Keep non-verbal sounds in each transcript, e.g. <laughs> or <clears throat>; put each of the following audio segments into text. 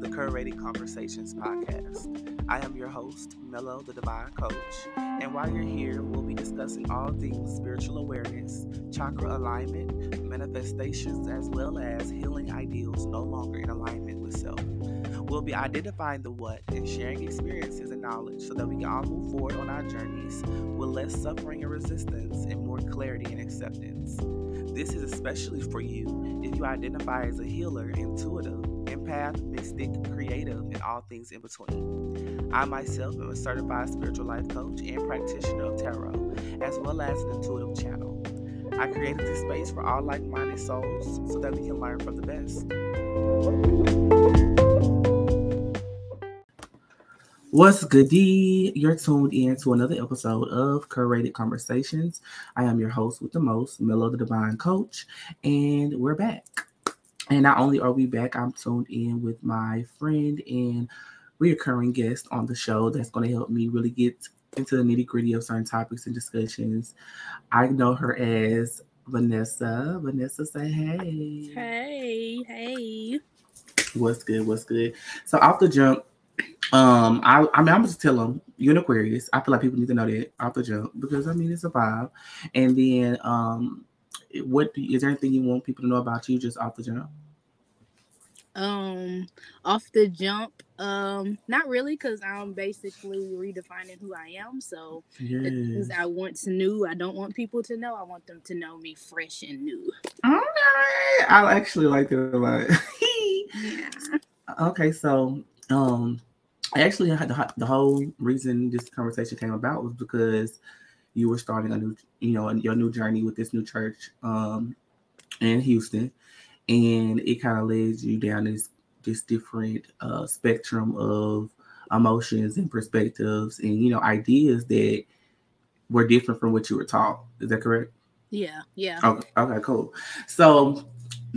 the Curated Conversations podcast. I am your host, Mello, the Divine Coach, and while you're here, we'll be discussing all things spiritual awareness, chakra alignment, manifestations, as well as healing ideals no longer in alignment with self. We'll be identifying the what and sharing experiences and knowledge so that we can all move forward on our journeys with less suffering and resistance and more clarity and acceptance. This is especially for you if you identify as a healer, intuitive, empath, mystic, creative, and all things in between. I myself am a certified spiritual life coach and practitioner of tarot, as well as an intuitive channel. I created this space for all like minded souls so that we can learn from the best. What's goody? You're tuned in to another episode of Curated Conversations. I am your host with the most, Mello the Divine Coach, and we're back. And not only are we back, I'm tuned in with my friend and reoccurring guest on the show that's going to help me really get into the nitty gritty of certain topics and discussions. I know her as Vanessa. Vanessa, say hey. Hey, hey. What's good? What's good? So off the jump, um, I, I mean, I'm just tell them you're an Aquarius. I feel like people need to know that off the jump because I mean it's a vibe. And then, um, what do, is there anything you want people to know about you just off the jump? Um, off the jump, um, not really, because I'm basically redefining who I am. So yes. I want to new. I don't want people to know. I want them to know me fresh and new. All right, I actually like that a lot. Yeah. <laughs> Okay, so um, actually the, the whole reason this conversation came about was because you were starting a new, you know, your new journey with this new church um in Houston, and it kind of leads you down this this different uh spectrum of emotions and perspectives and you know ideas that were different from what you were taught. Is that correct? Yeah, yeah. Okay, okay, cool. So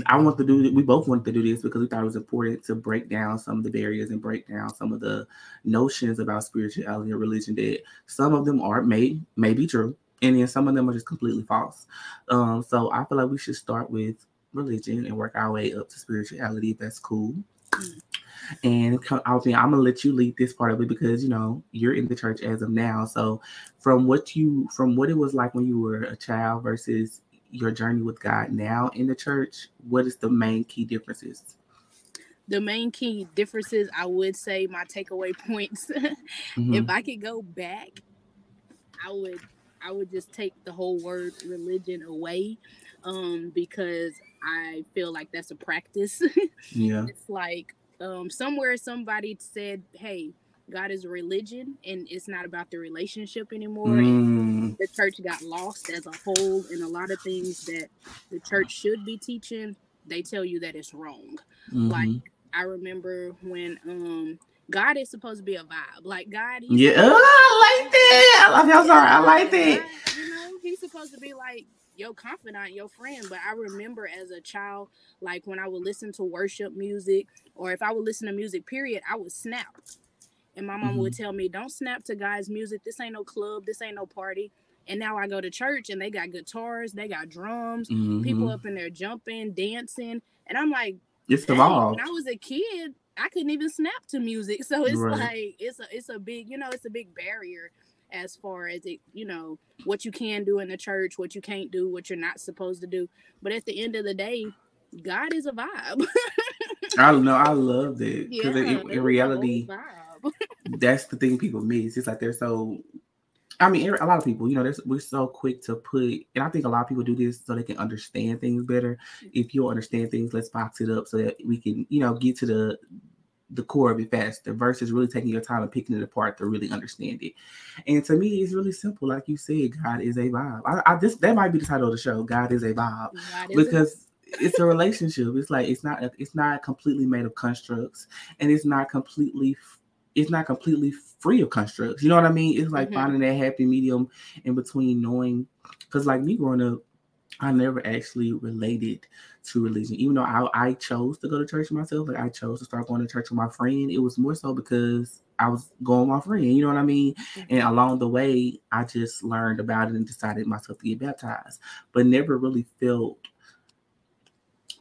I want to do we both wanted to do this because we thought it was important to break down some of the barriers and break down some of the notions about spirituality and religion that some of them are may may be true and then some of them are just completely false. Um, so I feel like we should start with religion and work our way up to spirituality if that's cool. And I think I'm gonna let you lead this part of it because you know you're in the church as of now. So from what you from what it was like when you were a child versus your journey with God now in the church, what is the main key differences? The main key differences, I would say, my takeaway <laughs> points. Mhm. if I could go back, I would I would just take the whole word religion away, um, because I feel like that's a practice. <laughs> yeah. it's like um, somewhere somebody said, "Hey, God is a religion, and it's not about the relationship anymore." Mm, The church got lost as a whole, and a lot of things that the church should be teaching, they tell you that it's wrong. mhm. Like I remember when um God is supposed to be a vibe. Like God, yeah, oh, I like that. I, I'm sorry, I like that. God, you know, he's supposed to be like your confidant, your friend. But I remember as a child, like when I would listen to worship music, or if I would listen to music, period, I would snap. And my mom would tell me, "Don't snap to guys' music. This ain't no club. This ain't no party." And now I go to church and they got guitars, they got drums, people Mhm. up in there jumping, dancing, and I'm like, It's the when I was a kid, I couldn't even snap to music. <laughs> So it's Right. like it's a it's a big, you know, it's a big barrier as far as it, you know, what you can do in the church, what you can't do, what you're not supposed to do. But at the end of the day, God is a vibe. I don't <laughs> know, I love that because Yeah, in, in is a whole reality, <laughs> that's the thing people miss. It's like they're so. I mean, a lot of people, you know, there's, we're so quick to put, and I think a lot of people do this so they can understand things better. If you understand things, let's box it up so that we can, you know, get to the the core of it faster versus really taking your time and picking it apart to really understand it. And to me, it's really simple. Like you said, God is a vibe. I, I this that might be the title of the show. God is a vibe God is a- because it's a relationship. It's like it's not it's not completely made of constructs, and it's not completely it's not completely free of constructs. You know what I mean? It's like Mhm. finding that happy medium in between knowing because like me growing up, I never actually related to religion, even though I, I chose to go to church myself. Like I chose to start going to church with my friend. It was more so because I was going with my friend. You know what I mean? And along the way, I just learned about it and decided myself to get baptized, but never really felt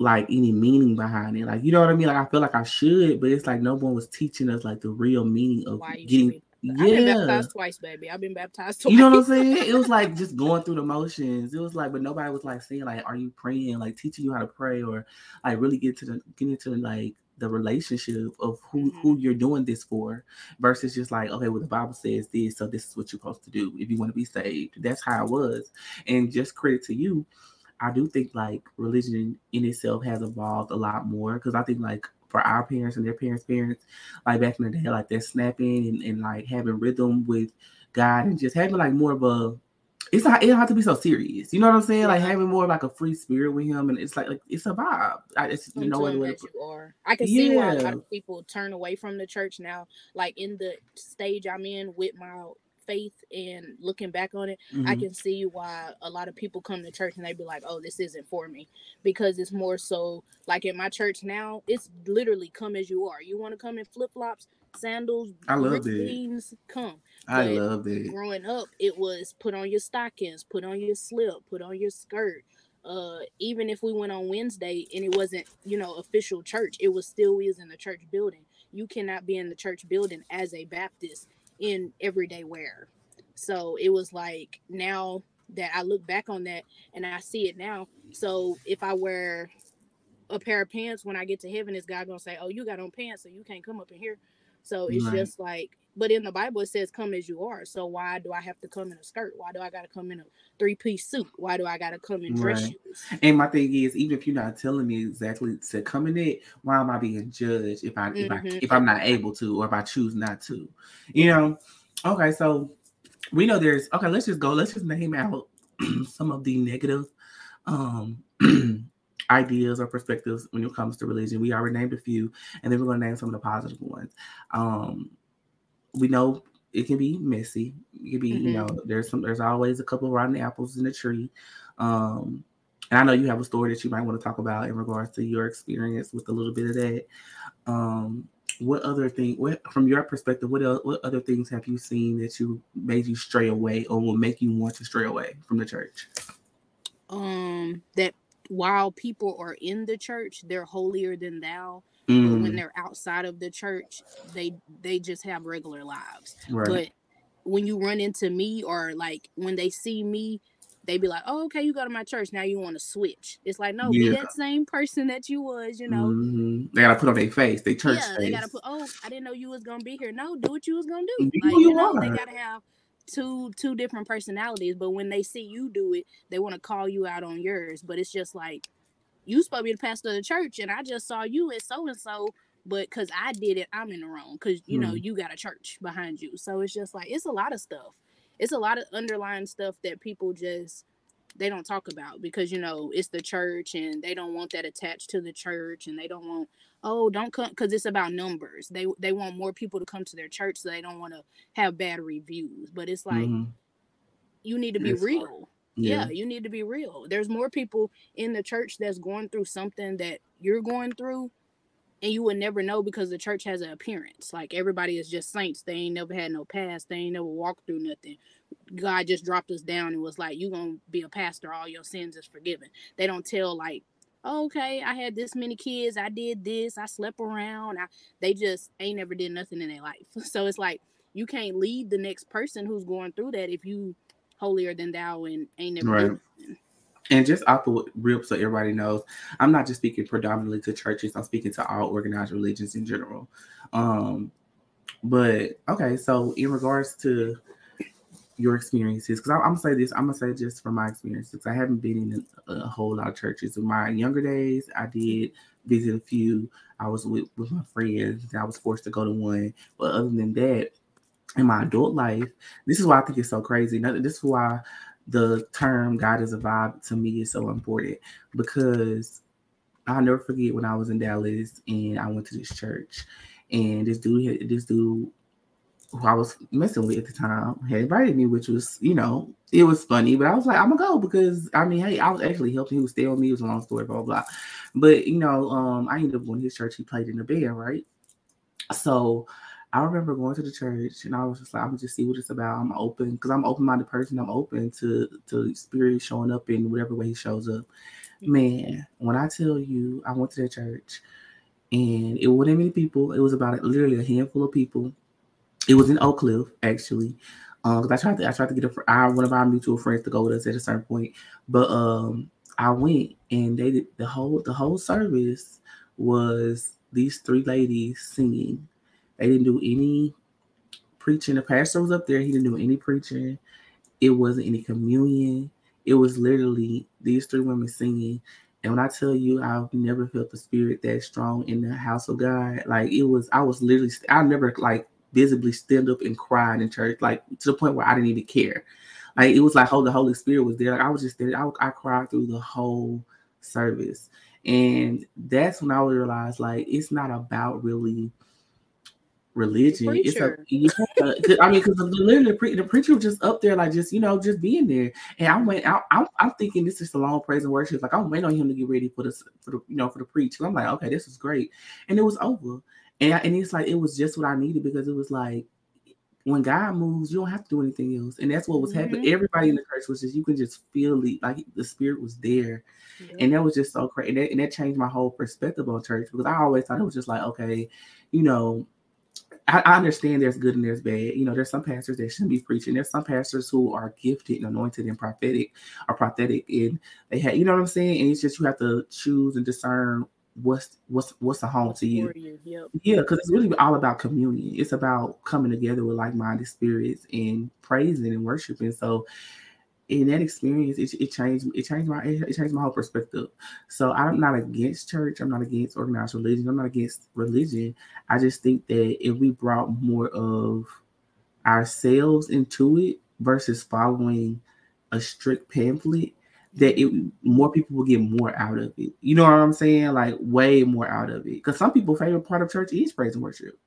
like any meaning behind it. Like you know what I mean? Like I feel like I should, but it's like no one was teaching us like the real meaning of getting yeah. I've been baptized twice, baby. I've been baptized twice. You know what I'm saying? It was like just <laughs> going through the motions. It was like, but nobody was like saying like, "Are you praying?" Like teaching you how to pray or like really get to the get into like the relationship of who mm-hmm. who you're doing this for versus just like okay well the bible says this so this is what you're supposed to do if you want to be saved that's how it was and just credit to you i do think like religion in itself has evolved a lot more because i think like for our parents and their parents parents like back in the day like they're snapping and, and like having rhythm with god and just having like more of a it's not it don't have to be so serious. You know what I'm saying? Yeah. Like having more like a free spirit with him, and it's like like it's a vibe. I, it's you know what you are. I can yeah. see why a lot of people turn away from the church now. Like in the stage I'm in with my faith and looking back on it, mm-hmm. I can see why a lot of people come to church and they be like, "Oh, this isn't for me," because it's more so like in my church now. It's literally come as you are. You want to come in flip flops, sandals, I love it. come. I love it. Growing up, it was put on your stockings, put on your slip, put on your skirt. Uh, even if we went on Wednesday and it wasn't, you know, official church, it was still is in the church building. You cannot be in the church building as a Baptist in everyday wear. So it was like now that I look back on that and I see it now. So if I wear a pair of pants when I get to heaven, is God gonna say, "Oh, you got on pants, so you can't come up in here"? So it's right. just like but in the Bible, it says, come as you are. So why do I have to come in a skirt? Why do I got to come in a three piece suit? Why do I got to come in dress right. shoes? And my thing is, even if you're not telling me exactly to come in it, why am I being judged if I, mm-hmm. if I, mm-hmm. if I'm not able to, or if I choose not to, you know? Okay. So we know there's, okay, let's just go. Let's just name out <clears throat> some of the negative, um, <clears throat> ideas or perspectives when it comes to religion. We already named a few, and then we're going to name some of the positive ones. Um, we know it can be messy. It can be, mm-hmm. you know, there's some there's always a couple of rotten apples in the tree. Um, and I know you have a story that you might want to talk about in regards to your experience with a little bit of that. Um, what other thing what from your perspective, what else, what other things have you seen that you made you stray away or will make you want to stray away from the church? Um that while people are in the church, they're holier than thou Mm. When they're outside of the church, they they just have regular lives. Right. But when you run into me or like when they see me, they be like, "Oh, okay, you go to my church. Now you want to switch." It's like, no, yeah. be that same person that you was. You know, mm-hmm. they gotta put on their face, they church. Yeah, face. they gotta put. Oh, I didn't know you was gonna be here. No, do what you was gonna do. Like, you, you know, are. they gotta have two two different personalities. But when they see you do it, they want to call you out on yours. But it's just like you supposed to be the pastor of the church, and I just saw you as so and so, but because I did it, I'm in the wrong. Because you mm. know you got a church behind you, so it's just like it's a lot of stuff. It's a lot of underlying stuff that people just they don't talk about because you know it's the church and they don't want that attached to the church and they don't want oh don't come because it's about numbers they they want more people to come to their church so they don't want to have bad reviews but it's like mm-hmm. you need to be it's real hard. Yeah. yeah. you need to be real. There's more people in the church that's going through something that you're going through, and you would never know because the church has an appearance. Like everybody is just saints. They ain't never had no past. They ain't never walked through nothing. God just dropped us down and was like, "You gonna be a pastor? All your sins is forgiven." They don't tell like, oh, "Okay, I had this many kids. I did this. I slept around." I, they just ain't never did nothing in their life. <laughs> So it's like you can't lead the next person who's going through that if you holier than thou and ain't never right. And just off the rip, so everybody knows, I'm not just speaking predominantly to churches. I'm speaking to all organized religions in general. Um, but okay, so in regards to your experiences, because I'm, gonna say this, I'm gonna say just from my experiences. I haven't been in a, a, whole lot of churches. In my younger days, I did visit a few. I was with, with my friends. I was forced to go to one, but other than that, in my adult life, this is why I think it's so crazy. This is why the term God is a vibe to me is so important because I'll never forget when I was in Dallas and I went to this church and this dude, this dude who I was messing with at the time had invited me, which was, you know, it was funny, but I was like, I'm gonna go because I mean, hey, I was actually helping. He was with me. It was a long story, blah blah. blah. But you know, um, I ended up going to his church. He played in the band, right? So I remember going to the church and I was just like, I'm gonna just see what it's about. I'm open because I'm open minded person. I'm open to to spirit showing up in whatever way he shows up. Man, when I tell you, I went to the church and it wasn't many people. It was about literally a handful of people. It was in Oak Cliff, actually. Um, because I tried to I tried to get a I one of our mutual friends to go with us at a certain point, but um, I went and they did the whole the whole service was these three ladies singing. They didn't do any preaching. The pastor was up there. He didn't do any preaching. It wasn't any communion. It was literally these three women singing. And when I tell you, I've never felt the spirit that strong in the house of God. Like it was, I was literally, I never like visibly stood up and cried in church, like to the point where I didn't even care. Like it was like, oh, the Holy Spirit was there. Like I was just there. I, I cried through the whole service. And that's when I realized like it's not about really religion. It's a, yeah, I mean, because the, literally the, pre- the, preacher was just up there, like just you know, just being there. And I went out. I'm, I'm thinking this is a long praise and worship. Like I'm waiting on him to get ready for this, for the you know, for the preach. And I'm like, okay, this is great. And it was over. And I, and it's like it was just what I needed because it was like when God moves, you don't have to do anything else. And that's what was mm-hmm. happening. Everybody in the church was just you can just feel it, like the spirit was there. And that was just so crazy. And that, and that changed my whole perspective on church because I always thought it was just like, okay, you know, I, I, understand there's good and there's bad. You know, there's some pastors that shouldn't be preaching. There's some pastors who are gifted and anointed and prophetic or prophetic, and they have, you know what I'm saying. And it's just you have to choose and discern what's what's what's a home to you. you. Yep. Yeah, because it's really all about communion. It's about coming together with like-minded spirits and praising and worshiping. So in that experience, it, it changed it changed my it changed my whole perspective. So I'm not against church. I'm not against organized religion. I'm not against religion. I just think that if we brought more of ourselves into it versus following a strict pamphlet, that it more people will get more out of it. You know what I'm saying? Like way more out of it. Because some people' favorite part of church is praise and worship.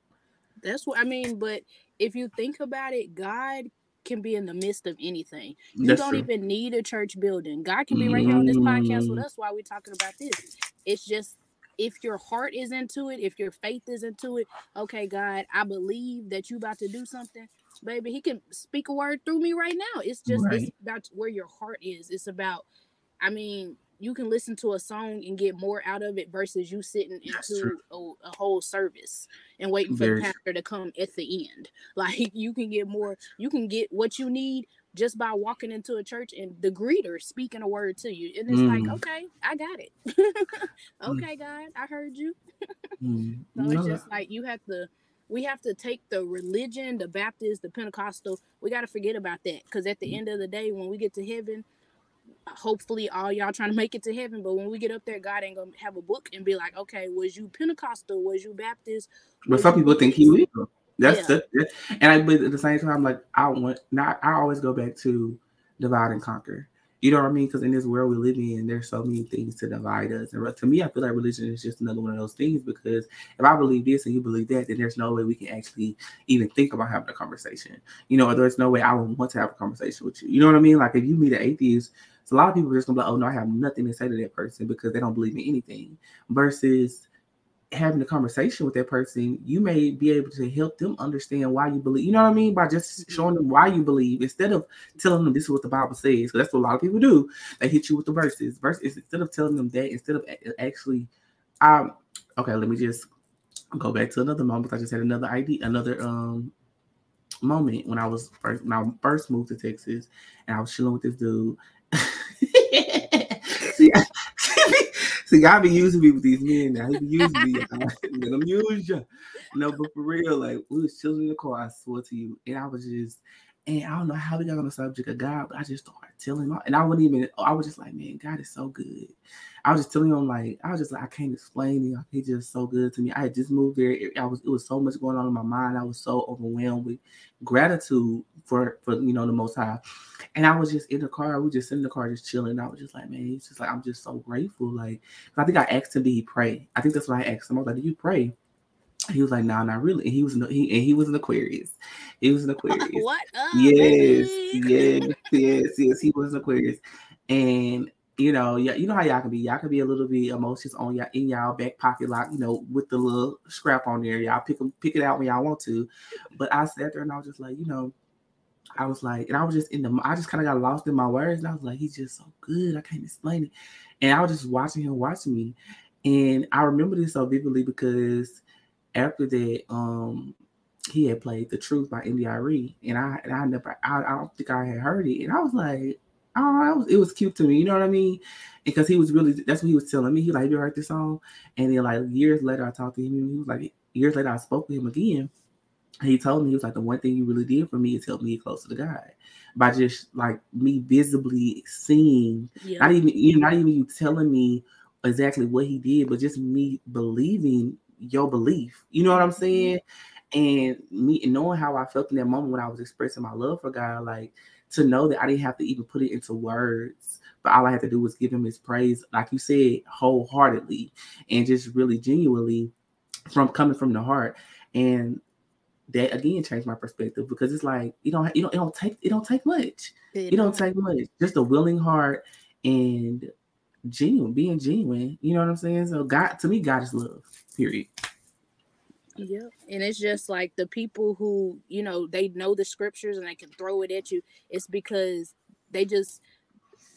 That's what I mean. But if you think about it, God can be in the midst of anything. You That's don't true. even need a church building. God can be right here on this podcast with mm. us while we're talking about this. It's just if your heart is into it, if your faith is into it, okay, God, I believe that you about to do something. Baby, he can speak a word through me right now. It's just right. it's about where your heart is. It's about, I mean, you can listen to a song and get more out of it versus you sitting into a, a, whole service and waiting for the pastor to come at the end. <laughs> Like you can get more, you can get what you need just by walking into a church and the greeter speaking a word to you. And it's mm. like, okay, I got it. <laughs> Mm. okay, mm. God, I heard you. <laughs> mm. So it's just like you have to we have to take the religion, the Baptist, the Pentecostal, we got to forget about that. Because at the mm. end of the day, when we get to heaven, hopefully all y'all trying to make it to heaven but when we get up there god ain't gonna have a book and be like okay was you pentecostal was you baptist but some people think he will that's yeah. the, and i but at the same time like i want not i always go back to divide and conquer you know what I mean? Because in this world we live in, there's so many things to divide us. And to me, I feel like religion is just another one of those things because if I believe this and you believe that, then there's no way we can actually even think about having a conversation. You know, there's no way I would want to have a conversation with you. You know what I mean? Like if you meet an atheist, so a lot of people are just gonna be like, oh no, I have nothing to say to that person because they don't believe in anything. Versus having a conversation with that person, you may be able to help them understand why you believe. You know what I mean? By just mm-hmm. showing them why you believe instead of telling them this is what the Bible says. So that's what a lot of people do. They hit you with the verses. Verses instead of telling them that, instead of actually, um, okay, let me just go back to another moment. I just had another idea, another um moment when I was first when I first moved to Texas and I was chilling with this dude. <laughs> See, I, <laughs> See, I be using me with these men now. He be using me. <laughs> Let him use you. No, but for real, like we was chilling in the car, I swear to you. And I was just, and I don't know how we got on the subject of God, but I just started telling him. And I wouldn't even, I was just like, man, God is so good. I was just telling him, like, I was just like, I can't explain it. He's just so good to me. I had just moved there. I was, it was so much going on in my mind. I was so overwhelmed with gratitude for, for you know, the Most High. And I was just in the car. We just in the car, just chilling. I was just like, man, he's just like I'm just so grateful. Like, I think I asked him, did he pray? I think that's what I asked him. I was like, do you pray? He was like, "No, nah, not really." And he was he and he was an Aquarius. He was an <laughs> Aquarius. what? Up, yes, yes, yes, yes. He was an Aquarius, and you know, yeah, you know how y'all can be. Y'all can be a little bit emotions on y'all in y'all back pocket, like you know, with the little scrap on there. Y'all pick them, pick it out when y'all want to. But I sat there and I was just like, you know, I was like, and I was just in the, I just kind of got lost in my words, and I was like, he's just so good, I can't explain it. And I was just watching him watching me, and I remember this so vividly because after that, um, he had played "The Truth" by India.Arie, and I and I never, I, I don't think I had heard it, and I was like, oh, it was, it was cute to me, you know what I mean? Because he was really, that's what he was telling me. He like, you heard this song? And then like years later, I talked to him, and he was like, years later, I spoke to him again. He told me he was like, the one thing you really did for me is help me get closer to God by just like me visibly seeing, yeah. not even you, not even you telling me exactly what he did, but just me believing your belief. You know what I'm mm-hmm. saying? And me and knowing how I felt in that moment when I was expressing my love for God, like to know that I didn't have to even put it into words, but all I had to do was give him his praise, like you said, wholeheartedly and just really genuinely from coming from the heart. And that again changed my perspective because it's like you don't you don't it don't take it don't take much. It, it don't take much. Just a willing heart and genuine, being genuine. You know what I'm saying? So God to me, God is love. Period. Yeah. And it's just like the people who, you know, they know the scriptures and they can throw it at you. It's because they just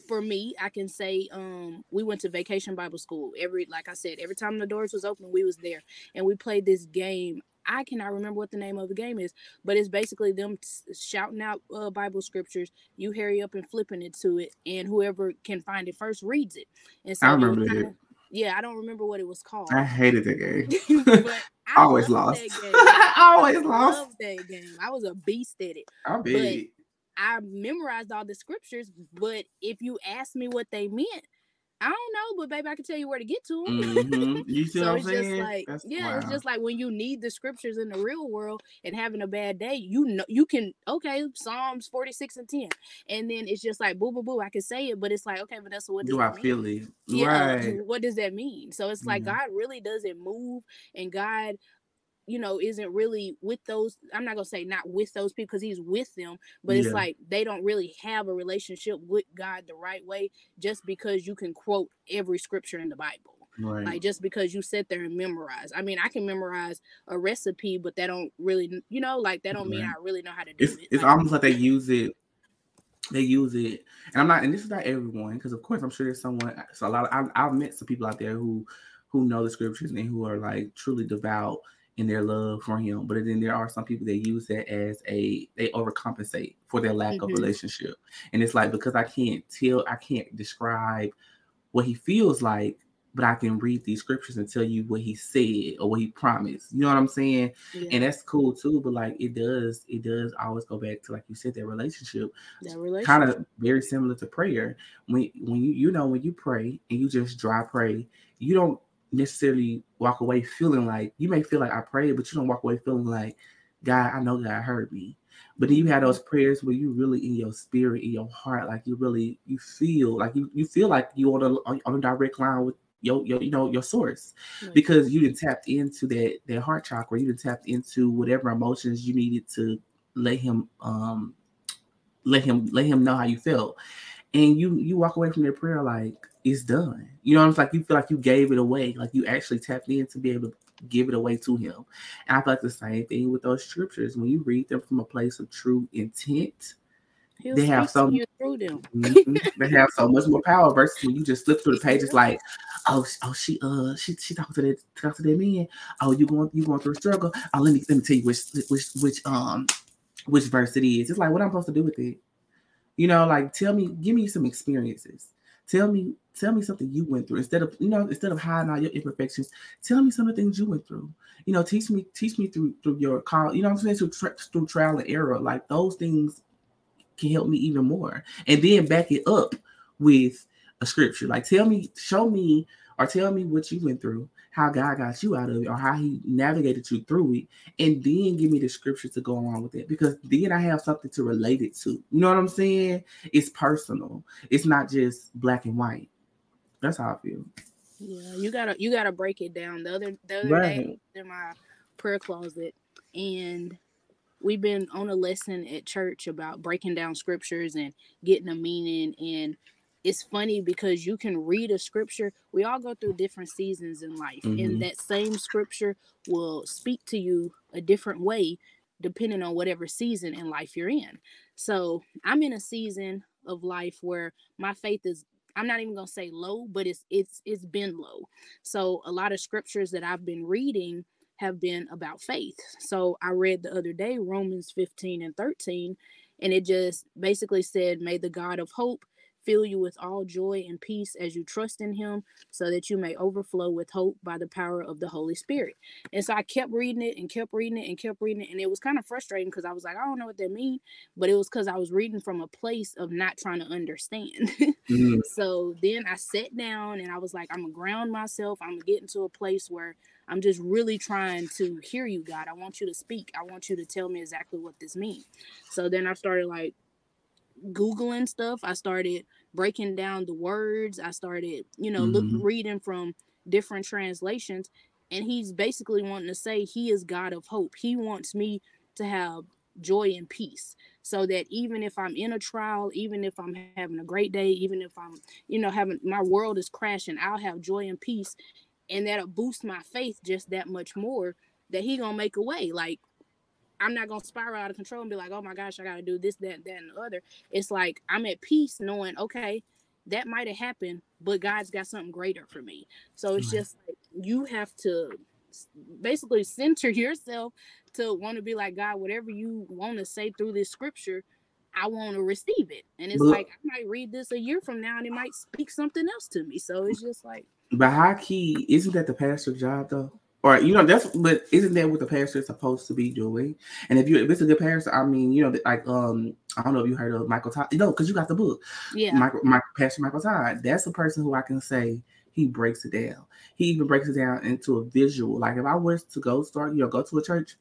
for me, I can say um we went to vacation Bible school. Every like I said, every time the doors was open, we was there and we played this game. I cannot remember what the name of the game is, but it's basically them t- shouting out uh, Bible scriptures. You hurry up and flipping it to it, and whoever can find it first reads it. And so I remember that. Yeah, I don't remember what it was called. I hated that game. <laughs> but <laughs> I always lost. <laughs> always I lost. that game. I was a beast at it. I bet. I memorized all the scriptures, but if you ask me what they meant, I don't know, but baby, I can tell you where to get to them. Mm-hmm. You <laughs> see so it's just saying? like, That's, yeah, wow. it's just like when you need the scriptures in the real world and having a bad day, you know, you can okay, Psalms forty six and ten, and then it's just like boo boo boo. I can say it, but it's like okay, Vanessa, what does do I mean? feel it? Yeah, right. what does that mean? So it's like mm-hmm. God really doesn't move, and God you know, isn't really with those. I'm not gonna say not with those people because he's with them, but yeah. it's like they don't really have a relationship with God the right way just because you can quote every scripture in the Bible. Right. Like just because you sit there and memorize. I mean, I can memorize a recipe, but that don't really, you know, like that don't right. mean I really know how to do it's, it. It's like, almost like they use it. They use it, and I'm not. And this is not everyone, because of course I'm sure there's someone. So a lot. Of, I've, I've met some people out there who who know the scriptures and who are like truly devout in their love for him. But then there are some people that use that as a they overcompensate for their lack mm-hmm. of relationship. And it's like because I can't tell, I can't describe what he feels like, but I can read these scriptures and tell you what he said or what he promised. You know what I'm saying? Yeah. And that's cool too. But like it does, it does always go back to like you said, that relationship. That relationship. Kind of very similar to prayer. When when you you know when you pray and you just dry pray, you don't necessarily walk away feeling like you may feel like I prayed, but you don't walk away feeling like God, I know God heard me. But then you have those prayers where you really in your spirit, in your heart, like you really you feel like you, you feel like you on a on a direct line with your, your you know your source right. because you didn't tapped into that that heart chakra, you didn't tapped into whatever emotions you needed to let him um let him let him know how you felt. And you you walk away from your prayer like it's done. You know, it's like you feel like you gave it away, like you actually tapped in to be able to give it away to him. And I feel like the same thing with those scriptures. When you read them from a place of true intent, He'll they have so <laughs> mm-hmm, they have so much more power versus when you just flip through the pages <laughs> like, oh, oh, she uh she she talked to that talked to that man. Oh, you going you going through a struggle. Oh, let me let me tell you which which which um which verse it is. It's like what I'm supposed to do with it. You know, like tell me, give me some experiences. Tell me, tell me something you went through instead of you know instead of hiding all your imperfections. Tell me some of the things you went through. You know, teach me, teach me through through your call. You know, what I'm saying through, through trial and error. Like those things can help me even more. And then back it up with a scripture. Like tell me, show me, or tell me what you went through how God got you out of it or how he navigated you through it. And then give me the scripture to go along with it because then I have something to relate it to. You know what I'm saying? It's personal. It's not just black and white. That's how I feel. Yeah, you gotta you gotta break it down. The other the other right. day in my prayer closet and we've been on a lesson at church about breaking down scriptures and getting a meaning and it's funny because you can read a scripture. We all go through different seasons in life, mm-hmm. and that same scripture will speak to you a different way depending on whatever season in life you're in. So I'm in a season of life where my faith is I'm not even gonna say low, but it's it's it's been low. So a lot of scriptures that I've been reading have been about faith. So I read the other day Romans 15 and 13, and it just basically said, May the God of hope fill you with all joy and peace as you trust in him so that you may overflow with hope by the power of the holy spirit. And so i kept reading it and kept reading it and kept reading it and it was kind of frustrating because i was like i don't know what that means but it was because i was reading from a place of not trying to understand. Mm-hmm. <laughs> so then i sat down and i was like i'm gonna ground myself. I'm gonna get into a place where i'm just really trying to hear you god. I want you to speak. I want you to tell me exactly what this means so then i started like googling stuff i started breaking down the words i started you know mm-hmm. look, reading from different translations and he's basically wanting to say he is god of hope he wants me to have joy and peace so that even if i'm in a trial even if i'm having a great day even if i'm you know having my world is crashing i'll have joy and peace and that'll boost my faith just that much more that he gonna make a way like I'm not gonna spiral out of control and be like, oh my gosh, I gotta do this, that, that, and the other. It's like I'm at peace knowing, okay, that might have happened, but God's got something greater for me. So it's just like you have to basically center <laughs> yourself to want to be like God, whatever you want to say through this scripture, I want to receive it. And it's but, like I might read this a year from now and it might speak something else to me. So it's just like But how key isn't that the pastor's job though? Or you know that's but isn't that what the pastor is supposed to be doing? And if you if it's a good pastor i mean you know like um i don't know if you heard of michael todd. You know because you got the book. Yeah. Michael, michael pastor michael todd. That's the person who i can say he breaks it down. He even breaks it down into a visual. Like if i was to go start you know go to a church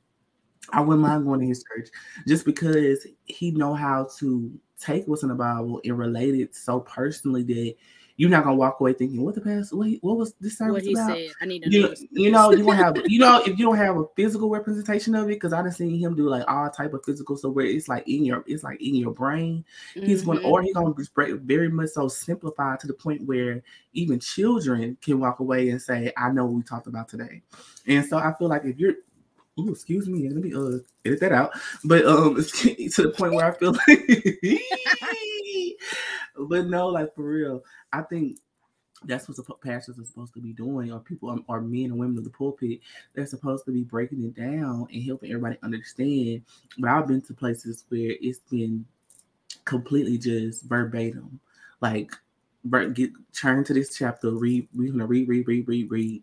i wouldn't mind going to his church just because he know how to take what's in the bible and relate it so personally that you're not gonna walk away thinking, "What the past? What, what was this service what he about?" Said. I need to you, you know you won't have you know if you don't have a physical representation of it because I done seen him do like all type of physical so where it's like in your it's like in your brain. Mm-hmm. He's going or he's gonna break very much so simplified to the point where even children can walk away and say, "I know what we talked about today." And so I feel like if you're Ooh, excuse me. Let me uh edit that out. But um, <laughs> to the point where I feel like, <laughs> but no, like for real, I think that's what the pastors are supposed to be doing, or people, um, or men and women of the pulpit. They're supposed to be breaking it down and helping everybody understand. But I've been to places where it's been completely just verbatim, like get turn to this chapter, read, we're gonna read, read, read, read, read,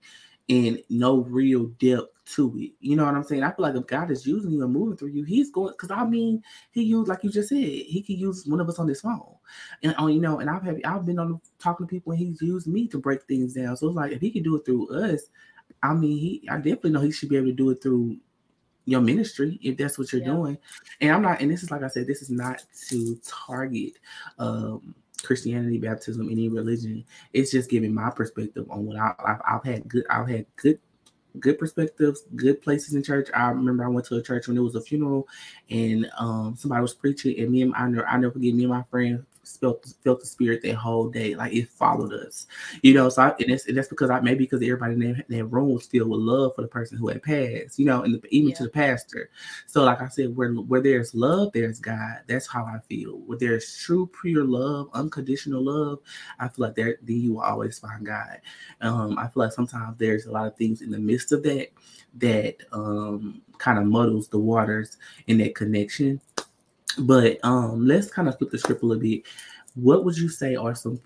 and no real depth to it. You know what I'm saying? I feel like if God is using you and moving through you, He's going because I mean, He used like you just said, He could use one of us on this phone, and on uh, you know, and I've had I've been on talking to people and He's used me to break things down. So it's like if He can do it through us, I mean, He I definitely know He should be able to do it through your ministry if that's what you're yeah. doing. And I'm not, and this is like I said, this is not to target um Christianity, baptism, any religion. It's just giving my perspective on what I, have I've had good, I've had good good perspectives, good places in church. I remember I went to a church when it was a funeral, and um, somebody was preaching, and me and I never, I never forget me and my friend felt felt the spirit that whole day. Like it followed us, you know. So I, and, that's, and that's because I maybe because everybody in that, that, room was filled with love for the person who had passed, you know, and the, even yeah. to the pastor. So like I said, where where there's love, there's God. That's how I feel. Where there's true, pure love, unconditional love, I feel like there then you will always find God. Um, I feel like sometimes there's a lot of things in the midst of that that um kind of muddles the waters in that connection but um, let's kind of flip the script a little bit. What would you say are some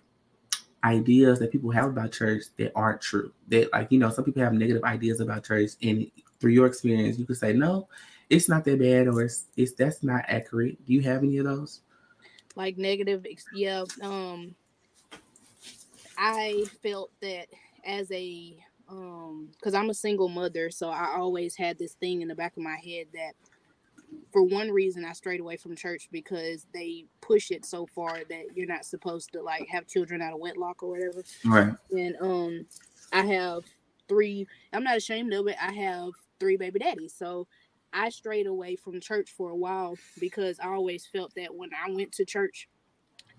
ideas that people have about church that aren't true? That like you know, some people have negative ideas about church, and through your experience, you could say no, it's not that bad, or it's it's that's not accurate. Do you have any of those? Like negative, yeah. Um, I felt that as a um, because I'm a single mother, so I always had this thing in the back of my head that for one reason I strayed away from church because they push it so far that you're not supposed to like have children out of wedlock or whatever. Right. And um I have three I'm not ashamed of it. I have three baby daddies. So I strayed away from church for a while because I always felt that when I went to church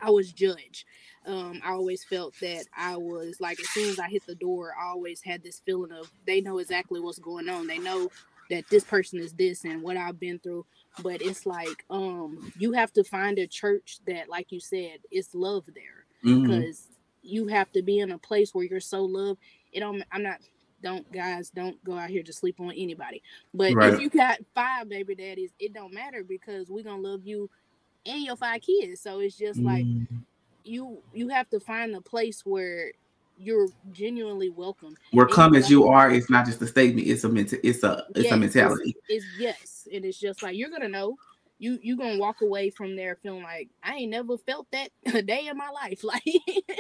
I was judged. Um, I always felt that I was like as soon as I hit the door, I always had this feeling of they know exactly what's going on. They know that this person is this and what I've been through. But it's like um you have to find a church that, like you said, is love there because you have to be in a place where you're so loved. It don't. I'm not. Don't guys don't go out here to sleep on anybody. But Right. if you got five baby daddies, it don't matter because we're gonna love you and your five kids. So it's just like Mhm. you you have to find a place where you're genuinely welcome. Where come as you are It's not just a statement; it's a mental, it's a it's Yes, a mentality. It's, yes, and it's just like you're gonna know. You you gonna walk away from there feeling like I ain't never felt that <laughs> a day in my life. <laughs> Like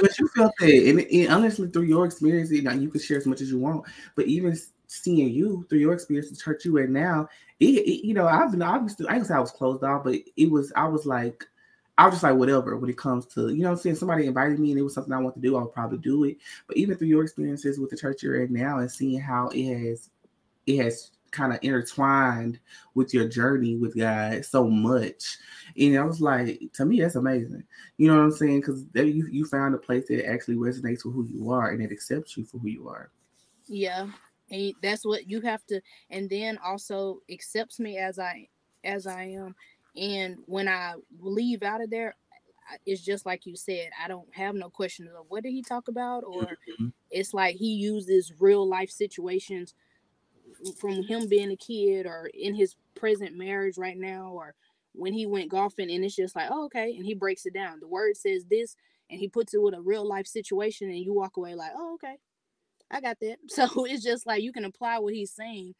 But you felt that, and, and honestly, through your experience, you know, you can share as much as you want. But even seeing you through your experience, the church you at now, it, it you know, I've been, obviously, I can say I was closed off, but it was, I was like, I was just like, whatever. When it comes to, you know, what I'm saying somebody invited me and it was something I want to do, I'll probably do it. But even through your experiences with the church you're at now, and seeing how it has, it has kind of intertwined with your journey with God so much. And I was like, to me, that's amazing. You know what I'm saying? Because you you found a place that actually resonates with who you are and it accepts you for who you are. Yeah, and that's what you have to, and then also accepts me as I as I am. And when I leave out of there, it's just like you said. I don't have no questions of what did he talk about, or Mhm. it's like he uses real life situations from him being a kid, or in his present marriage right now, or when he went golfing, and it's just like, oh, okay, and he breaks it down. The word says this, and he puts it with a real life situation, and you walk away like, oh, okay. I got that. <laughs> So it's just like you can apply what he's saying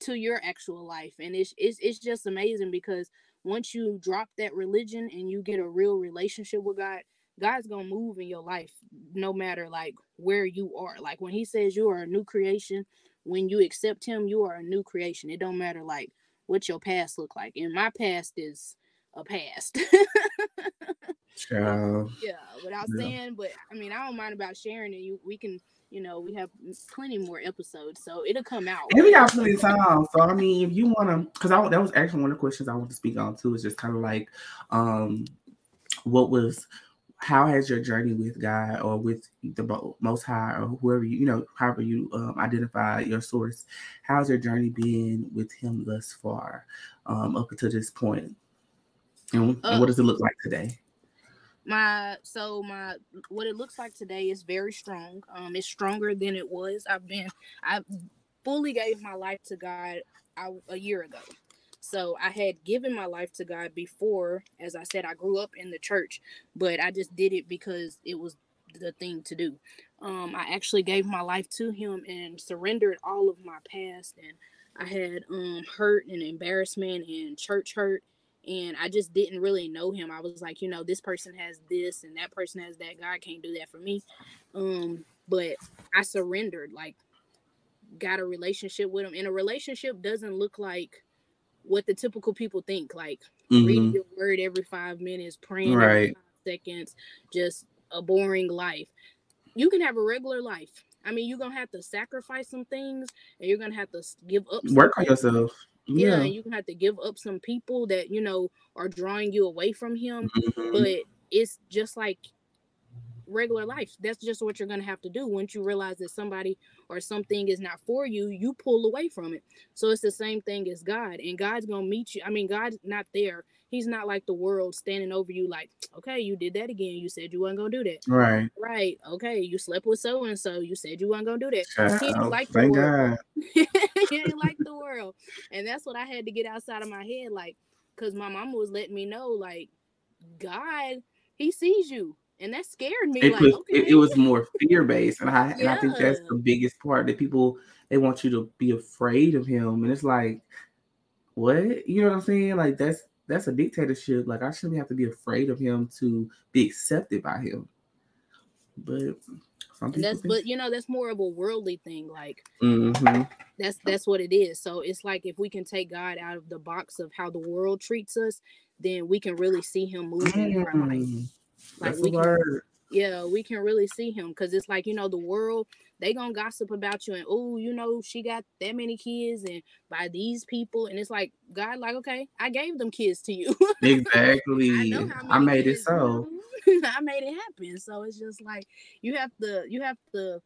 to your actual life, and it's it's it's just amazing because once you drop that religion and you get a real relationship with God, God's gonna move in your life no matter like where you are. Like when He says you are a new creation, when you accept Him, you are a new creation. It don't matter like what your past look like. And my past is a past. <laughs> Child. yeah, without Yeah. saying, but I mean, I don't mind about sharing it. You, we can, you know, we have plenty more episodes, so it'll come out. And we got plenty of time. So I mean, if you wanna because I that was actually one of the questions I want to speak on too, is just kind of like um what was how has your journey with God or with the Most High or whoever you, you know, however you um, identify your source, how's your journey been with Him thus far, um, up until this point? And, and what does it look like today? My so my what it looks like today is very strong. Um it's stronger than it was. I've been i fully gave my life to god I, a year ago. So i had given my life to god before as i said i grew up in the church but i just did it because it was the thing to do. Um i actually gave my life to him and surrendered all of my past and i had um hurt and embarrassment and church hurt and I just didn't really know him. I was like, you know, this person has this and that person has that. God can't do that for me. Um, but I surrendered, like, got a relationship with him. And a relationship doesn't look like what the typical people think, like reading Mhm. your word every five minutes, praying every Right. five seconds, just a boring life. You can have a regular life. I mean, you're gonna have to sacrifice some things, and you're gonna have to give up. Work on yourself. Yeah, Yeah. you have to give up some people that you know are drawing you away from him Mhm. but it's just like regular life. That's just what you're going to have to do. Once you realize that somebody or something is not for you you pull away from it. So it's the same thing as god and god's going to meet you. I mean god's not there. He's not like the world standing over you like okay you did that again. You said you weren't going to do that. Right. right. Okay you slept with so and so you said you weren't going to do that. He ain't like the world. God. <laughs> he ain't like the world. And that's what I had to get outside of my head, like, because my mama was letting me know, like, God, he sees you. And that scared me. It, like, was, okay. it, it was more fear based, and I and I think that's the biggest part that people they want you to be afraid of him, and it's like, what you know what I'm saying? Like that's that's a dictatorship. Like I shouldn't have to be afraid of him to be accepted by him. But some and people that's but you know, that's more of a worldly thing. Like Mhm. that's that's what it is. So it's like if we can take God out of the box of how the world treats us, then we can really see him moving in our life. Like That's we can yeah, we can really see him because it's like you know the world they gonna gossip about you and oh you know she got that many kids and by these people and it's like God like okay I gave them kids to you <laughs> Exactly. how I made it so. <laughs> I made it happen so it's just like you have to you have to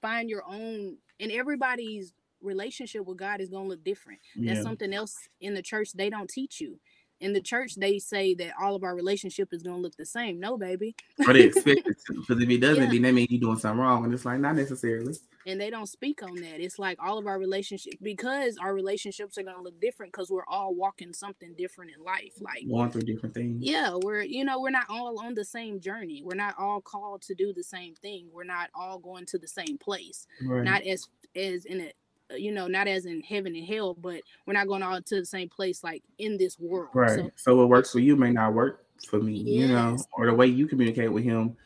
find your own and everybody's relationship with God is gonna look different. That's Yeah. something else in the church they don't teach you. In the church, they say that all of our relationship is gonna look the same. No, baby. but they expect <laughs> it to. Because if it doesn't, Yeah. then that means you're doing something wrong. And it's like, not necessarily. and they don't speak on that. It's like all of our relationships because our relationships are gonna look different because we're all walking something different in life. Like Going through different things. yeah, we're you know, we're not all on the same journey. We're not all called to do the same thing. We're not all going to the same place. Right. Not as as in a you know, not as in heaven and hell, but we're not going all to the same place like in this world. Right. So So, what works for you may not work for me, you know, or the way you communicate with him.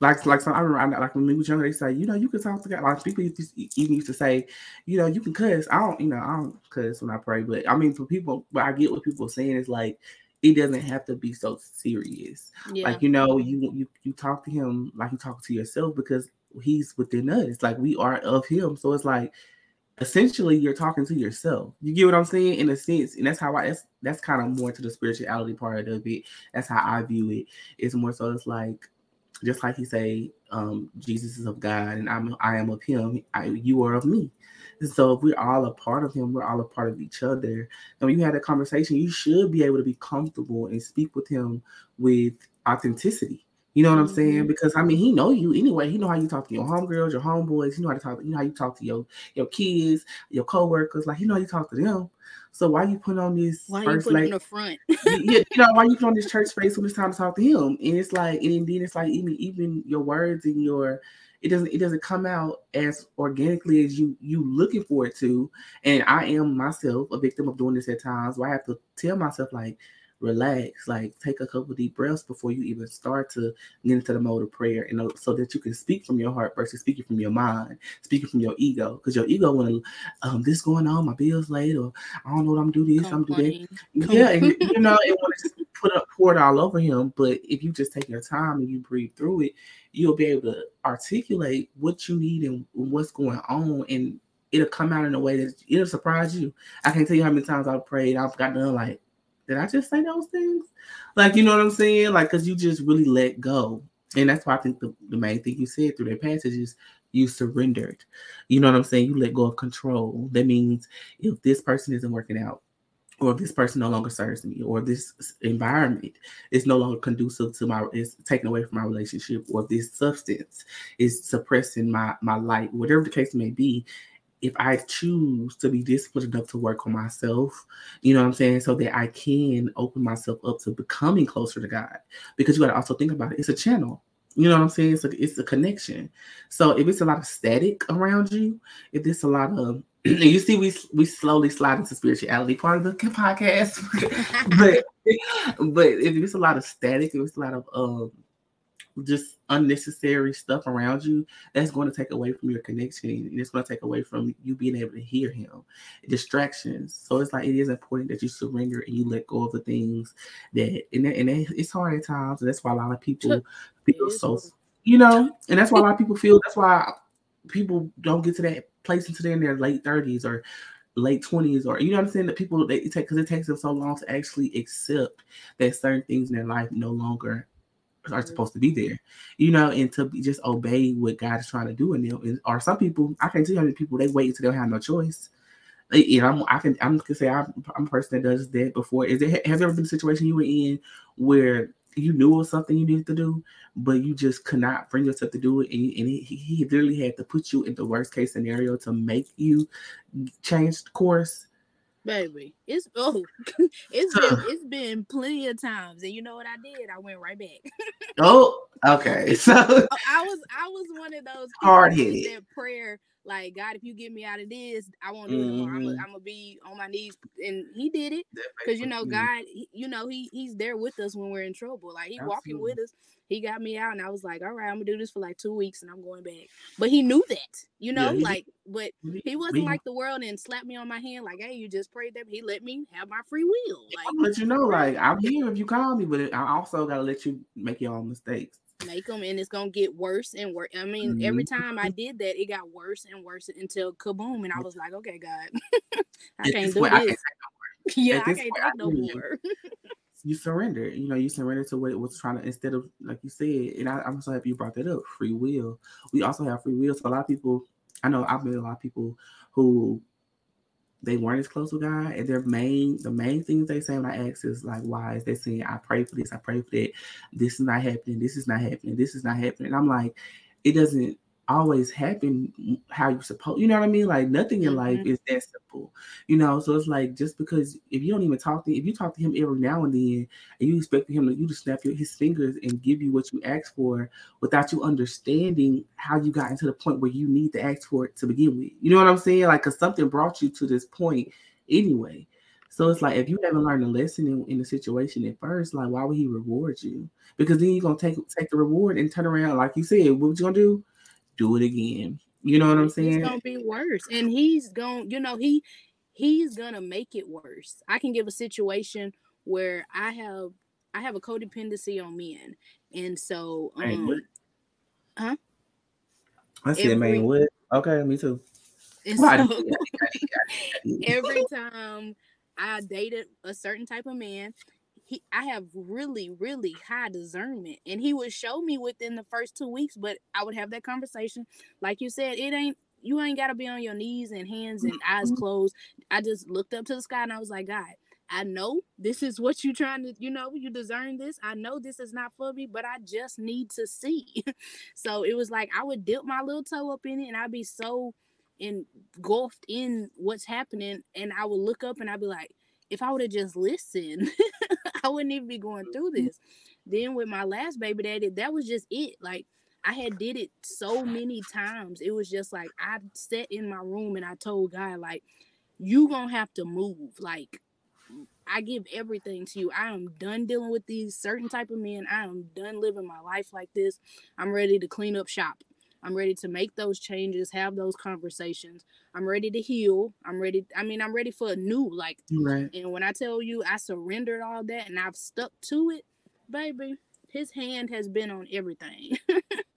Like, like some, I remember, like when we was younger, they say, you know, you can talk to God. Like people used to, even used to say, you know, you can cuss. I don't, you know, I don't cuss when I pray, but I mean, for people, but I get what people are saying is like, it doesn't have to be so serious. yeah. Like, you know, you you you talk to him like you talk to yourself because he's within us. Like we are of him. So it's like essentially you're talking to yourself. You get what I'm saying? In a sense, and that's how I that's that's kind of more to the spirituality part of it. That's how I view it. It's more so it's like just like he say, um, Jesus is of God and I'm I am of him, I, you are of me. And so if we're all a part of him, we're all a part of each other. And when you had a conversation, you should be able to be comfortable and speak with him with authenticity. You know what I'm saying? Mhm. Because I mean, he know you anyway. He know how you talk to your homegirls, your homeboys. He know how to talk. You know how you talk to your your kids, your coworkers. Like he know how you talk to them. So why you put on this Why you first put like in the front? yeah, you know, why you put on this church face when it's time to talk to him? And it's like, and then it's like even even your words and your it doesn't it doesn't come out as organically as you you looking for it to. And I am myself a victim of doing this at times where I have to tell myself like relax, like take a couple deep breaths before you even start to get into the mode of prayer, and so that you can speak from your heart versus speaking from your mind, speaking from your ego, because your ego want to, um, this going on, my bills late, or I don't know what I'm do this, I'm do that. Yeah, and you know, it want to just put up pour it all over him. But if you just take your time and you breathe through it, you'll be able to articulate what you need and what's going on, and it'll come out in a way that it'll surprise you. I can't tell you how many times I've prayed, I've got done like, did I just say those things? Like, you know what I'm saying? Like, because you just really let go. And that's why I think the, the main thing you said through that passage is you surrendered. You know what I'm saying? You let go of control. That means if this person isn't working out, or if this person no longer serves me, or this environment is no longer conducive to my, is taken away from my relationship, or this substance is suppressing my my light, whatever the case may be, if I choose to be disciplined enough to work on myself, you know what I'm saying, so that I can open myself up to becoming closer to God. Because you got to also think about it, it's a channel. You know what I'm saying? It's a, it's a connection. So if it's a lot of static around you, if there's a lot of <clears throat> you see we we slowly slide into spirituality part of the <laughs> podcast, <laughs> but but if it's a lot of static, if it's a lot of um just unnecessary stuff around you, that's going to take away from your connection. And it's going to take away from you being able to hear him. Distractions. So it's like it is important that you surrender and you let go of the things that and, that, and that, it's hard at times. And that's why a lot of people feel so you know, and that's why a lot of people feel that's why people don't get to that place until they're in their late 30s or late 20s or you know what I'm saying that people they take because it takes them so long to actually accept that certain things in their life no longer are supposed to be there, you know, and to just obey what God is trying to do in them. And, or some people, I can't tell you how many people they wait until they have no choice. Know, I'm, I can I'm gonna say I'm, I'm a person that does that before. Is there have there ever been a situation you were in where you knew was something you needed to do, but you just could not bring yourself to do it, and, and he, he literally had to put you in the worst case scenario to make you change course. Baby, it's oh, <laughs> it's been it's been plenty of times, and you know what I did? I went right back. <laughs> Oh, okay. <laughs> So Oh, I was I was one of those with that prayer, like God, if you get me out of this, I won't do it anymore. I'm gonna be on my knees, and He did it because you know God, he- you know He He's there with us when we're in trouble. Like He walking with us. He got me out, and I was like, all right, I'm gonna do this for like two weeks, and I'm going back. But He knew that, you know, Yeah, he- like, but He wasn't like the world and slapped me on my hand like, hey, you just prayed that. He let me have my free will. Like I'm gonna let you know, like I'm here if you call me, but I also gotta let you make your own mistakes. make them and it's gonna get worse and worse. I mean, every mm-hmm. time I did that, it got worse and worse until kaboom, and I was like, okay, God, <laughs> I can't do <laughs> I this. can't yeah, I can't I no more. <laughs> you surrender. You know, you surrender to what it was trying to instead of like you said, and I, I'm so happy you brought that up. Free will. We also have free will. So a lot of people I know I've met a lot of people who they weren't as close with God, and their main the main things they say when I ask is like, why is they saying I pray for this, I pray for that, this is not happening, this is not happening, this is not happening. And I'm like, it doesn't always happen how you supposed you know what I mean? Like nothing in life mm-hmm. is that simple, you know. So it's like just because if you don't even talk to if you talk to him every now and then and you expect him to you to snap your, his fingers and give you what you ask for without you understanding how you got into the point where you need to ask for it to begin with. You know what I'm saying? Like cause something brought you to this point anyway. So it's like if you haven't learned a lesson in, in the situation at first, like why would he reward you? Because then you're gonna take take the reward and turn around, like you said, what you gonna do? Do it again. You know what I'm saying? It's gonna be worse, and he's gonna, You know he he's gonna make it worse. I can give a situation where I have I have a codependency on men, and so um, huh? I see every, man. What? Okay, me too. So, <laughs> <laughs> every time I dated a certain type of man, he I have really, really high discernment. And he would show me within the first two weeks, but I would have that conversation. Like you said, it ain't you ain't gotta be on your knees and hands and eyes mm-hmm. closed. I just looked up to the sky and I was like, God, I know this is what you're trying to, you know, you discern this. I know this is not for me, but I just need to see. <laughs> so it was like I would dip my little toe up in it and I'd be so engulfed in what's happening. And I would look up and I'd be like, if I would have just listened, <laughs> I wouldn't even be going through mm-hmm. this. Then with my last baby daddy, that was just it. Like I had did it so many times. It was just like I sat in my room and I told God, like, you gonna have to move. Like I give everything to you. I am done dealing with these certain type of men. I am done living my life like this. I'm ready to clean up shop. I'm ready to make those changes, have those conversations. I'm ready to heal. I'm ready. I mean, I'm ready for a new. Like, right. and when I tell you I surrendered all that and I've stuck to it, baby, his hand has been on everything. <laughs>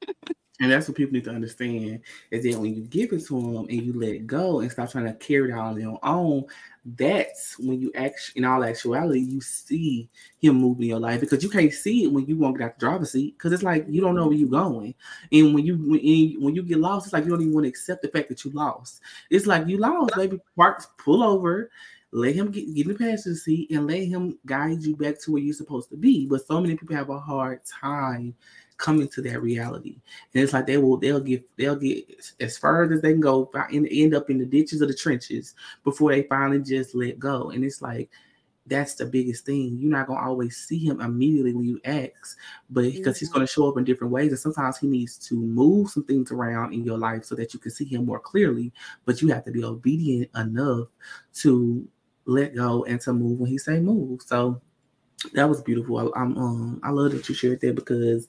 And that's what people need to understand is that when you give it to them and you let go and stop trying to carry it out on your own, that's when you actually, in all actuality, you see him move in your life because you can't see it when you won't get out the driver's seat because it's like you don't know where you're going. And when you when, when you get lost, it's like you don't even want to accept the fact that you lost. It's like you lost, baby. Park, pull over, let him get, get in the passenger seat and let him guide you back to where you're supposed to be. But so many people have a hard time coming to that reality. And it's like they will they'll get they'll get as far as they can go and end up in the ditches of the trenches before they finally just let go. And it's like that's the biggest thing. You're not gonna always see him immediately when you ask, but because mm-hmm. he's gonna show up in different ways, and sometimes he needs to move some things around in your life so that you can see him more clearly. But you have to be obedient enough to let go and to move when he say move. So that was beautiful. I, am um I love that you shared that because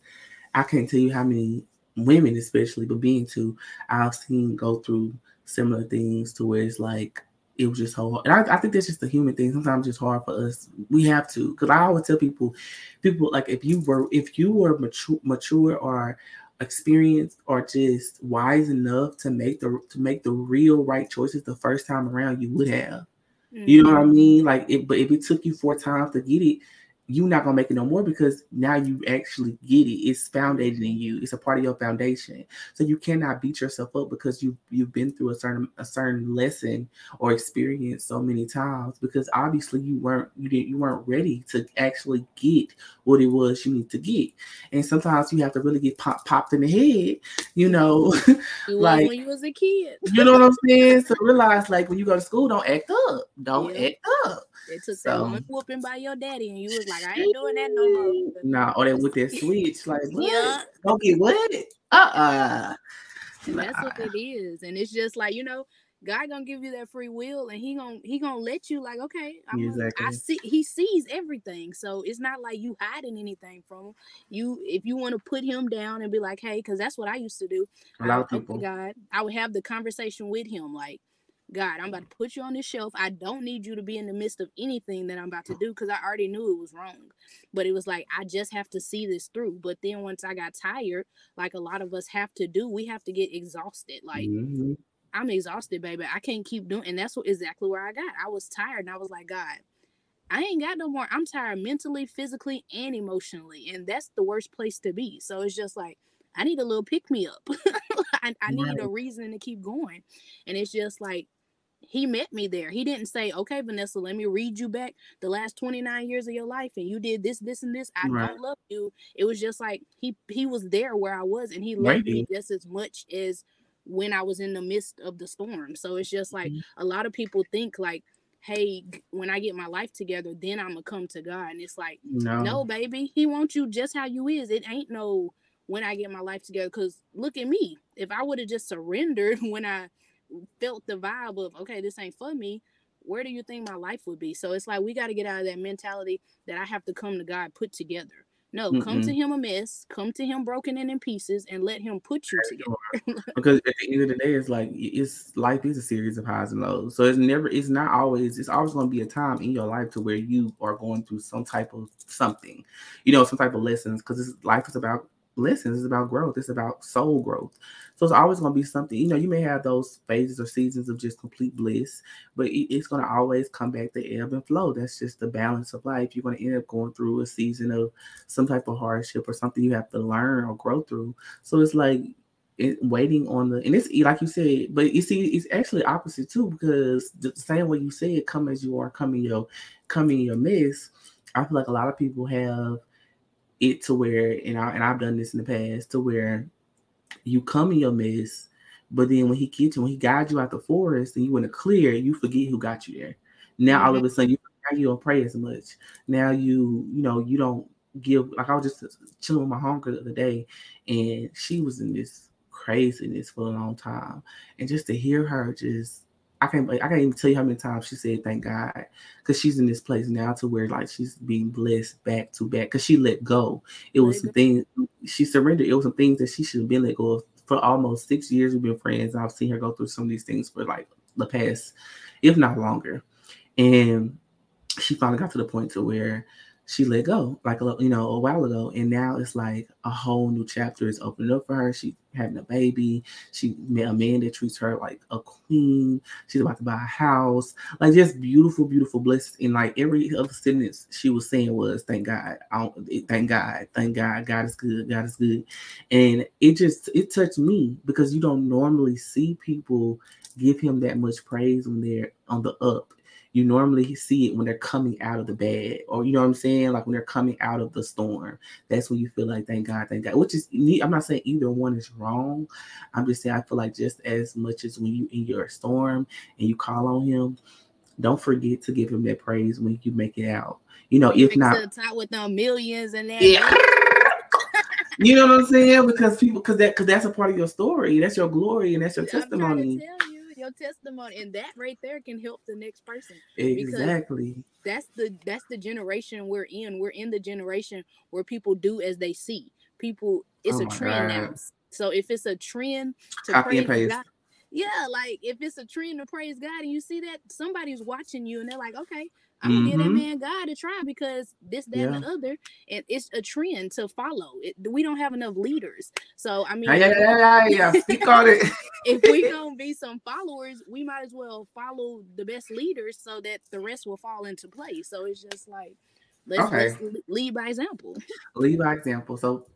I can't tell you how many women, especially, but being two, I've seen go through similar things to where it's like it was just so hard. And I, I think that's just a human thing. Sometimes it's hard for us. We have to, because I always tell people, people like if you were if you were mature, mature or experienced or just wise enough to make the to make the real right choices the first time around, you would have. Mm-hmm. You know what I mean? Like, it, but if it took you four times to get it, you're not gonna make it no more because now you actually get it. It's founded in you. It's a part of your foundation. So you cannot beat yourself up because you you've been through a certain a certain lesson or experience so many times because obviously you weren't you didn't you weren't ready to actually get what it was you need to get. And sometimes you have to really get pop, popped in the head, you know, <laughs> like when you was a kid. you know what I'm saying? So realize like when you go to school, don't act up. Don't yeah. act up. It took so, that one whooping by your daddy, and you was like, I ain't doing that no more. Nah, or that with that switch, like <laughs> what? Yeah. Don't get what? Uh-uh. That's what ah. it is. And it's just like, you know, God gonna give you that free will and he gonna he gonna let you like okay I'm exactly. Gonna, I see he sees everything so it's not like you hiding anything from him you if you want to put him down and be like hey because that's what I used to do a lot I, of people God I would have the conversation with him like God, I'm about to put you on this shelf. I don't need you to be in the midst of anything that I'm about to do because I already knew it was wrong. But it was like, I just have to see this through. But then once I got tired, like a lot of us have to do, we have to get exhausted. Like, mm-hmm. I'm exhausted, baby. I can't keep doing. And that's what exactly where I got. I was tired and I was like, God, I ain't got no more. I'm tired mentally, physically, and emotionally. And that's the worst place to be. So it's just like, I need a little pick me up. <laughs> I, I need a reason to keep going. And it's just like he met me there. He didn't say, "Okay, Vanessa, let me read you back the last 29 years of your life and you did this this and this. I right. don't love you." It was just like he he was there where I was and he loved me just as much as when I was in the midst of the storm. So it's just like mm-hmm. a lot of people think like hey, when I get my life together, then I'm gonna come to God. And it's like, no, no baby, He wants you just how you is. It ain't no when I get my life together. Cause look at me. If I would have just surrendered <laughs> when I felt the vibe of okay, this ain't for me, where do you think my life would be? So it's like we got to get out of that mentality that I have to come to God put together. No, mm come to him a mess, come to him broken and in pieces, and let him put you together. because at the end of the day, it's like it's life is a series of highs and lows. So it's never, it's not always, it's always going to be a time in your life to where you are going through some type of something, you know, some type of lessons. Because life is about lessons, it's about growth, it's about soul growth. So it's always going to be something, you know, you may have those phases or seasons of just complete bliss, but it's going to always come back to ebb and flow. That's just the balance of life. You're going to end up going through a season of some type of hardship or something you have to learn or grow through. So it's like, it, waiting on the and it's like you said, but you see, it's actually opposite too because the same way you said, "Come as you are, come in your, come in your mess." I feel like a lot of people have it to where, and I and I've done this in the past to where you come in your mess, but then when he gets you, when he guides you out the forest and you in the clear, you forget who got you there. Now mm-hmm. all of a sudden you now you don't pray as much. Now you you know you don't give like I was just chilling with my homegirl the other day, and she was in this craziness for a long time, and just to hear her just I can't I can't even tell you how many times she said thank God because she's in this place now to where like she's being blessed back to back because she let go. It was some things she surrendered. It was some things that she should have been let go of for almost six years. We've been friends. I've seen her go through some of these things for like the past, if not longer, and she finally got to the point to where she let go like a you know a while ago and now it's like a whole new chapter is opening up for her she having a baby. She met a man that treats her like a queen. She's about to buy a house. Like just beautiful beautiful blessings. And like every other sentence she was saying was thank god. Thank god. Thank god. God is good. God is good. And it just it touched me because you don't normally see people give him that much praise when they're on the up you normally see it when they're coming out of the bed, or you know what I'm saying, like when they're coming out of the storm. That's when you feel like thank God, thank God. Which is I'm not saying either one is wrong. I'm just saying I feel like just as much as when you in your storm and you call on Him, don't forget to give Him that praise when you make it out. You know, if not to top with the millions and that. Yeah. <laughs> you know what I'm saying? Because people, because that, because that's a part of your story. That's your glory and that's your testimony your testimony, and that right there can help the next person. Exactly. That's the that's the generation we're in. We're in the generation where people do as they see. People, it's oh a trend God. now. So if it's a trend to Copy praise God, yeah, like if it's a trend to praise God and you see that somebody's watching you and they're like, okay, I'm gonna give that mm-hmm. man God a try because this, that, yeah. and the other, and it's a trend to follow. It, we don't have enough leaders, so I mean, yeah, yeah, yeah, yeah. Speak on it. <laughs> if we <laughs> gonna be some followers, we might as well follow the best leaders so that the rest will fall into place. So it's just like let's, okay. let's lead by example. Lead by example. So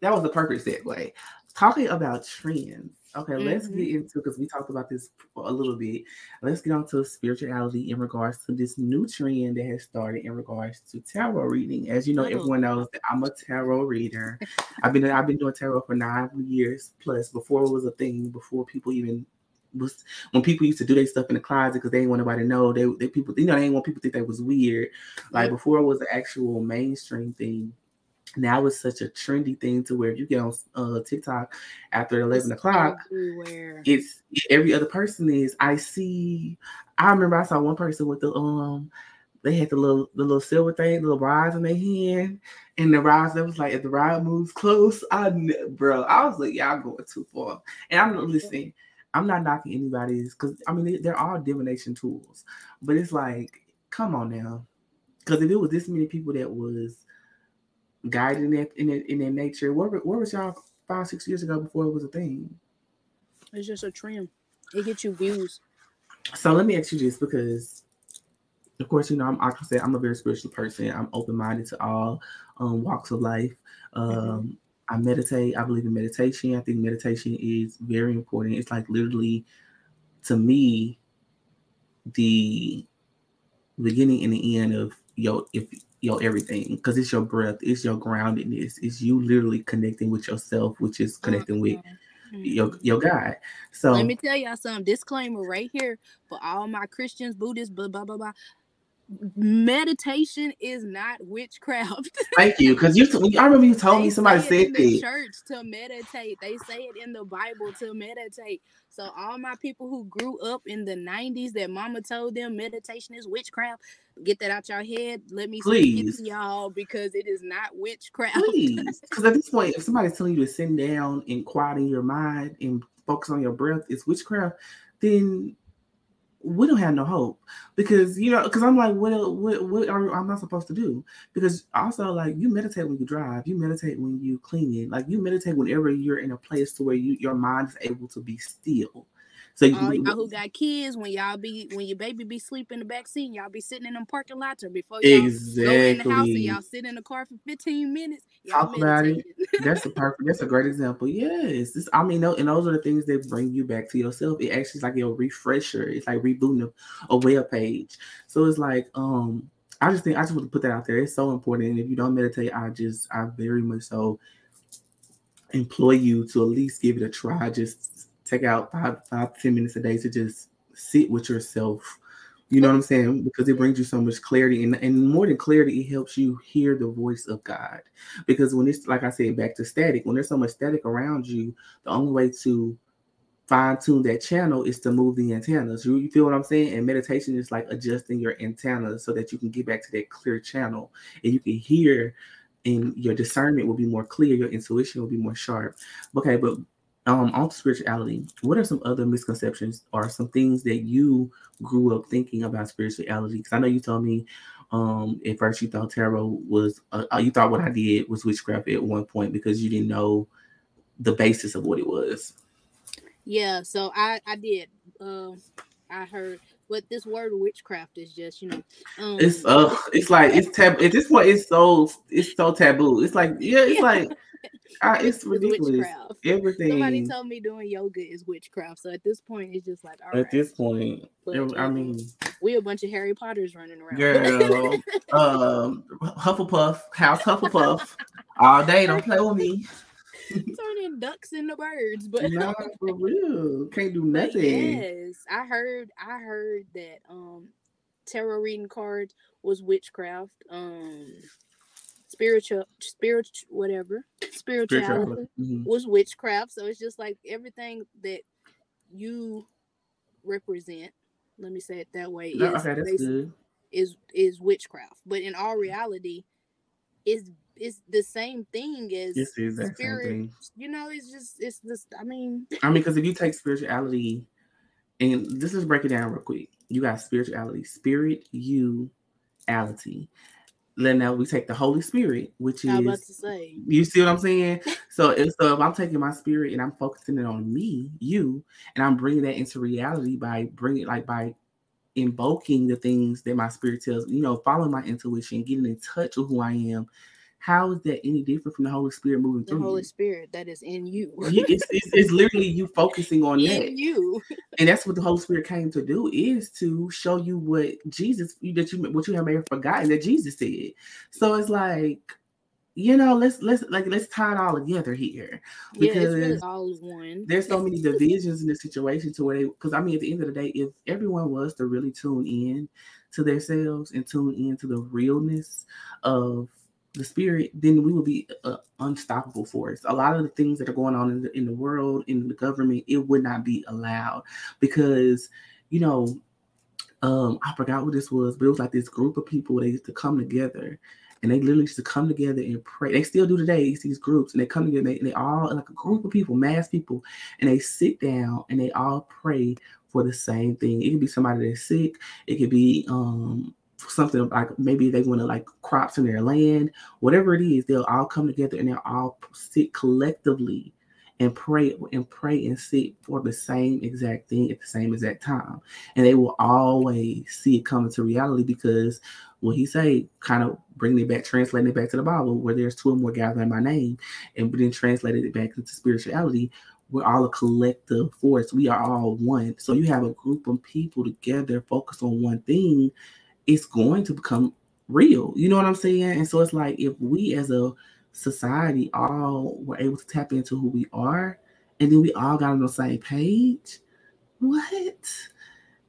that was the perfect segue. Talking about trends Okay, mm-hmm. let's get mm-hmm. into because we talked about this a little bit. Let's get on to spirituality in regards to this new trend that has started in regards to tarot reading. As you know, oh. everyone knows that I'm a tarot reader. <laughs> I've been I've been doing tarot for nine years plus. Before it was a thing, before people even was when people used to do their stuff in the closet because they didn't want nobody to know. They, they people you know they didn't want people to think that was weird. Like before it was an actual mainstream thing now it's such a trendy thing to where if you get on uh, TikTok after 11 it's o'clock, everywhere. it's every other person is. I see, I remember I saw one person with the, um, they had the little the little silver thing, the little rods in their hand, and the rods that was like if the rod moves close, I bro, I was like, y'all going too far. And I'm not listening, I'm not knocking anybody's because I mean they, they're all divination tools, but it's like, come on now, because if it was this many people that was guided in that in that, in that nature. Where, where was y'all five six years ago before it was a thing? It's just a trend. It gets you views. So let me ask you this because, of course, you know I'm like I said I'm a very spiritual person. I'm open minded to all um, walks of life. Um, mm-hmm. I meditate. I believe in meditation. I think meditation is very important. It's like literally, to me, the beginning and the end of your if your everything because it's your breath, it's your groundedness, it's you literally connecting with yourself, which is connecting with Mm-hmm. your your God. So Let me tell y'all some Disclaimer right here for all my Christians, Buddhists, blah blah blah blah. Meditation is not witchcraft. <laughs> thank you because you. I remember you told They me somebody in said the that. church to meditate. They say it in the Bible to meditate. So all my people who grew up in the '90s, that Mama told them meditation is witchcraft. Get that out your head. Let me speak it Please. to y'all because it is not witchcraft. Please, because at this point, if somebody's telling you to sit down and quieting your mind and focus on your breath it's witchcraft, then we don't have no hope. Because you know, because I'm like, what, what, what are I'm not supposed to do? Because also, like, you meditate when you drive, you meditate when you clean it, like you meditate whenever you're in a place to where you your mind is able to be still. So you, All y'all who got kids, when y'all be when your baby be sleeping in the back seat, y'all be sitting in them parking lots or before y'all go in the house and y'all sit in the car for 15 minutes. Talk about it. That's a <laughs> perfect. That's a great example. Yes, this, I mean, tho- and those are the things that bring you back to yourself. It actually is like a refresher. It's like rebooting a, a web page. So it's like, um, I just think I just want to put that out there. It's so important. And if you don't meditate, I just, I very much so employ you to at least give it a try. Just take out five, five, ten minutes a day to just sit with yourself. You know what I'm saying? Because it brings you so much clarity, and, and more than clarity, it helps you hear the voice of God because when it's like I said back to static, when there's so much static around you, the only way to fine tune that channel is to move the antennas. You, you feel what I'm saying? And meditation is like adjusting your antennas so that you can get back to that clear channel and you can hear and your discernment will be more clear, your intuition will be more sharp. Okay, but um on spirituality, what are some other misconceptions or some things that you grew up thinking about spirituality? Because I know you told me um at first you thought tarot was uh, uh, you thought what I did was witchcraft at one point because you didn't know the basis of what it was. Yeah, so I I did. Um, I heard, but this word witchcraft is just you know, um, It's uh it's like it's tab at this point it's so it's so taboo. It's like yeah, it's <laughs> Yeah. like uh, <laughs> it's ridiculous. witchcraft. Somebody told me doing yoga is witchcraft. So at this point, it's just like all at right. this point, But, I um, mean we a bunch of Harry Potters running around. Girl, <laughs> um, Hufflepuff, House Hufflepuff, all day. Don't play with me. <laughs> turning ducks into birds. But Nah, for real, can't do nothing. yes, I heard I heard that um tarot reading cards was witchcraft. Um spiritual spiritual whatever. Spirituality. Mhm. was witchcraft. So it's just like everything that you represent. Let me say it that way. No, is okay, that's good. is is witchcraft. But in all reality, is is the same thing as It's the exact same thing. You know, it's just it's just I mean I mean, because if you take spirituality, and this is break it down real quick. You got spirituality, spirit, you, ality. Then now we take the Holy Spirit, which I was about is to say. You see what I'm saying? So if so, if I'm taking my spirit and I'm focusing it on me, you, and I'm bringing that into reality by bringing like by invoking the things that my spirit tells you know, following my intuition, getting in touch with who I am. How is that any different from the Holy Spirit moving The through The Holy you? Spirit that is in you. It's, it's, it's literally you focusing on that you. and that's what the Holy Spirit came to do is to show you what Jesus that you what you have may have forgotten that Jesus said. So it's like, you know, let's let's like let's tie it all together here Yeah, really because all one. there's so many divisions in the situation to where they because I mean at the end of the day, if everyone was to really tune in to themselves and tune in to the realness of the spirit, then we will be uh, unstoppable force. A lot of the things that are going on in the, in the world, in the government, it would not be allowed because, you know, um, I forgot what this was, but it was like this group of people. They used to come together, and they literally used to come together and pray. They still do today. These groups, and they come together. And they, and they all like a group of people, mass people, and they sit down and they all pray for the same thing. It could be somebody that's sick. It could be um something like maybe they want to like crops in their land, whatever it is. They'll all come together and they'll all sit collectively and pray and pray and seek for the same exact thing at the same exact time. And they will always see it coming to reality because what he say, kind of bringing it back, translating it back to the Bible, where there's two or more gathered my name, and then translated it back into spirituality. We're all a collective force. We are all one. So you have a group of people together focused on one thing, it's going to become real. You know what I'm saying? And so it's like if we as a society all were able to tap into who we are, and then we all got on the same page. What?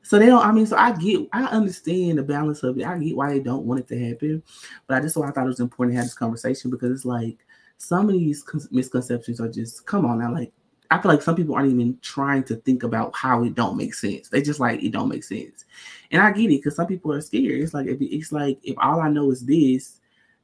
So they don't. I mean, so I get, I understand the balance of it. I get why they don't want it to happen, but I just so I thought it was important to have this conversation because it's like some of these misconceptions are just come on now. Like I feel like some people aren't even trying to think about how it don't make sense. They just like it don't make sense, and I get it because some people are scared. It's like if it's like if all I know is this,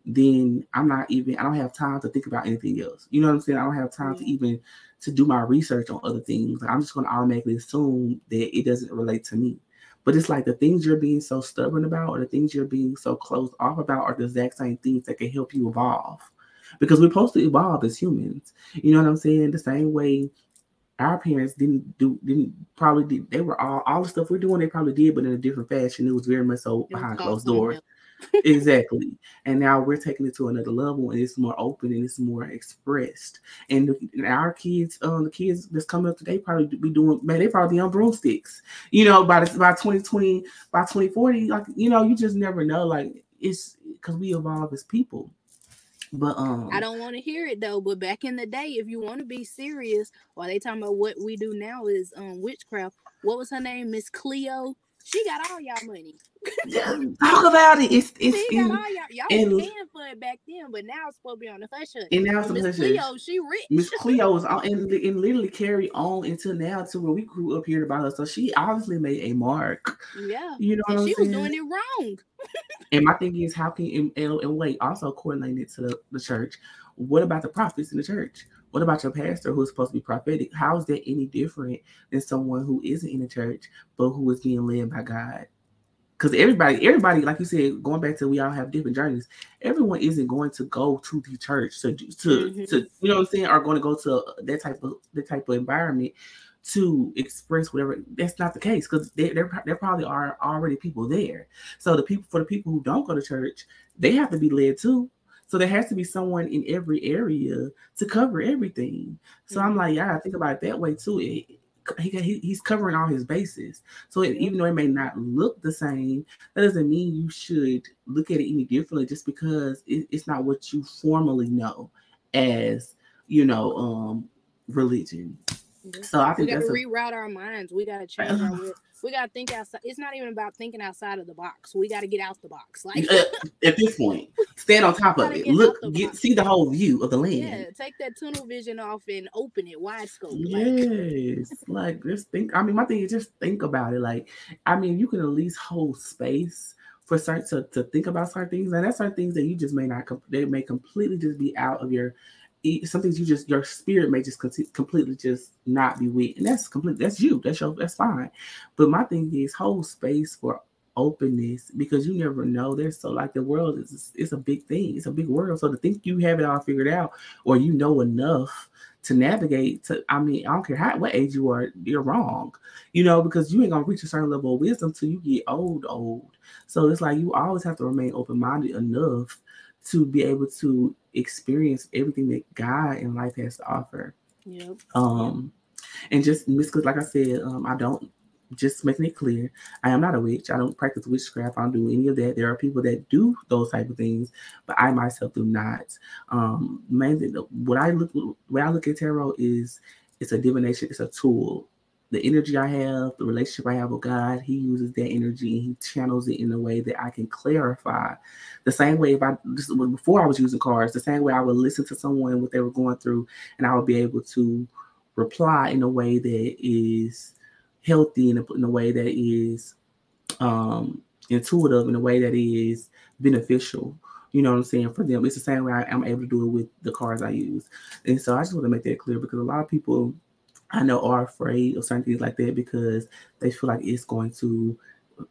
then I'm not even I don't have time to think about anything else. You know what I'm saying? I don't have time to mm-hmm. even to do my research on other things. Like, I'm just gonna automatically assume that it doesn't relate to me. But it's like the things you're being so stubborn about or the things you're being so closed off about are the exact same things that can help you evolve. Because we're supposed to evolve as humans. You know what I'm saying? The same way our parents didn't do didn't probably did they were all all the stuff we're doing they probably did but in a different fashion it was very much so behind closed doors <laughs> <laughs> exactly. And now we're taking it to another level and it's more open and it's more expressed. And, and our kids, um, the kids that's coming up today probably be doing man, they probably on broomsticks. You know, by the, by 2020, by 2040, like you know, you just never know. Like it's because we evolve as people. But um I don't want to hear it though. But back in the day, if you want to be serious, while they talking about what we do now is um witchcraft. What was her name? Miss Cleo she got all y'all money. <laughs> Talk about it. It's it's she got all y'all. Y'all and, was paying for it back then, but now it's supposed to be on the hush hush. And now it's Miss Cleo, she rich. Miss Cleo was on and, and literally carry on until now to where we grew up hearing about her. So she obviously made a mark. Yeah, you know, and she was doing it wrong. <laughs> and my thing is, how can and, and, and wait also correlated to the, the church? What about the prophets in the church? What about your pastor who's supposed to be prophetic? How is that any different than someone who isn't in the church but who is being led by God? Because everybody, everybody, like you said, going back to we all have different journeys. Everyone isn't going to go to the church to to mm-hmm. to you know what I'm saying, are going to go to that type of that type of environment to express whatever. That's not the case because there there there probably are already people there. So the people for the people who don't go to church, they have to be led too. So there has to be someone in every area to cover everything. So mm-hmm. I'm like, yeah, I think about it that way too. It, he, he's covering all his bases. So it, even though it may not look the same, that doesn't mean you should look at it any differently just because it, it's not what you formally know as, you know, um, religion. So I think we got to reroute our minds. We got to change our <laughs> we got to think outside. It's not even about thinking outside of the box. We got to get out the box. Like <laughs> at this point, stand on top <laughs> of it. Look, get, see the whole view of the land. Yeah, take that tunnel vision off and open it wide scope. Yes, like just think. I mean, my thing is just think about it. Like, I mean, you can at least hold space for certain to, to think about certain things, and that's certain things that you just may not. They may completely just be out of your some things you just your spirit may just completely just not be with, and that's complete. That's you. That's your. That's fine. But my thing is hold space for openness because you never know. There's so like the world is it's a big thing. It's a big world. So to think you have it all figured out or you know enough to navigate to I mean, I don't care how what age you are, you're wrong. You know, because you ain't gonna reach a certain level of wisdom till you get old, old. So it's like you always have to remain open-minded enough to be able to experience everything that God in life has to offer. Yep. Um, and just because, like I said, um, I don't just making it clear, I am not a witch. I don't practice witchcraft. I don't do any of that. There are people that do those type of things, but I myself do not. Um, mainly, what I look, what I look at tarot is it's a divination. It's a tool the energy I have, the relationship I have with God, He uses that energy and He channels it in a way that I can clarify. The same way if I just before I was using cards, the same way I would listen to someone what they were going through, and I would be able to reply in a way that is healthy, in a, in a way that is um, intuitive, in a way that is beneficial. You know what I'm saying? For them, it's the same way I, am able to do it with the cards I use. And so I just want to make that clear because a lot of people I know are afraid of certain things like that because they feel like it's going to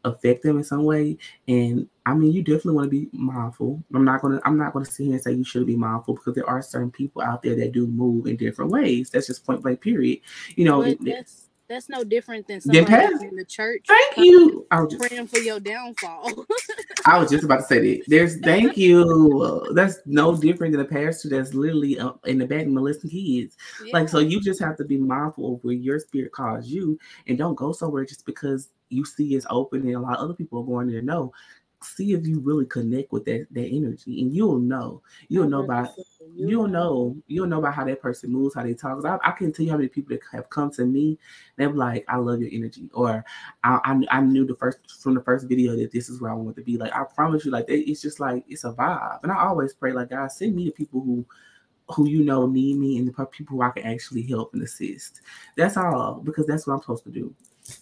affect them in some way. And I mean, you definitely want to be mindful. I'm not gonna I'm not gonna sit here and say you should be mindful because there are certain people out there that do move in different ways. That's just point blank. Period. You know, But that's that's no different than somebody in the church. thank you. <laughs> I was just Praying for your downfall. <laughs> I was just about to say that. There's thank you. <laughs> That's no different than a pastor that's literally uh, in the back molesting kids. Like, so you just have to be mindful of where your spirit calls you and don't go somewhere just because you see it's open and a lot of other people are going there. No, see if you really connect with that, that energy and you'll know. You'll know by you'll know you'll know about how that person moves, how they talk. I, I can tell you how many people that have come to me. They're like, "I love your energy," or I, I, I knew the first from the first video that this is where I want to be. Like, I promise you, like they, it's just like it's a vibe. And I always pray, like, God, send me the people who who you know need me and the people who I can actually help and assist. That's all because that's what I'm supposed to do.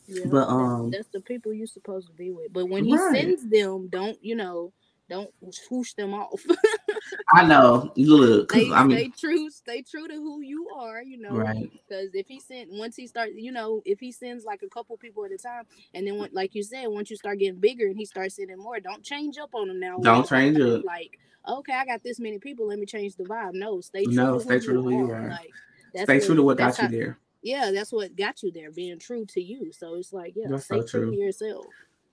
Yeah, But, um, that's the people you're supposed to be with. But when he Right. sends them, don't you know? Don't swoosh them off. <laughs> I know. Look, stay, I mean, stay true. Stay true to who you are. You know, right. because if he sent once he starts, you know, if he sends like a couple people at a time, and then when, like you said, once you start getting bigger and he starts sending more, don't change up on him now. Don't change up. Like, okay, I got this many people. Let me change the vibe. No, stay true. No, to stay who true to who you are. Like, Stay true to what got you how- there. Yeah, that's what got you there, being true to you. So it's like, yeah, That's so true true. to yourself.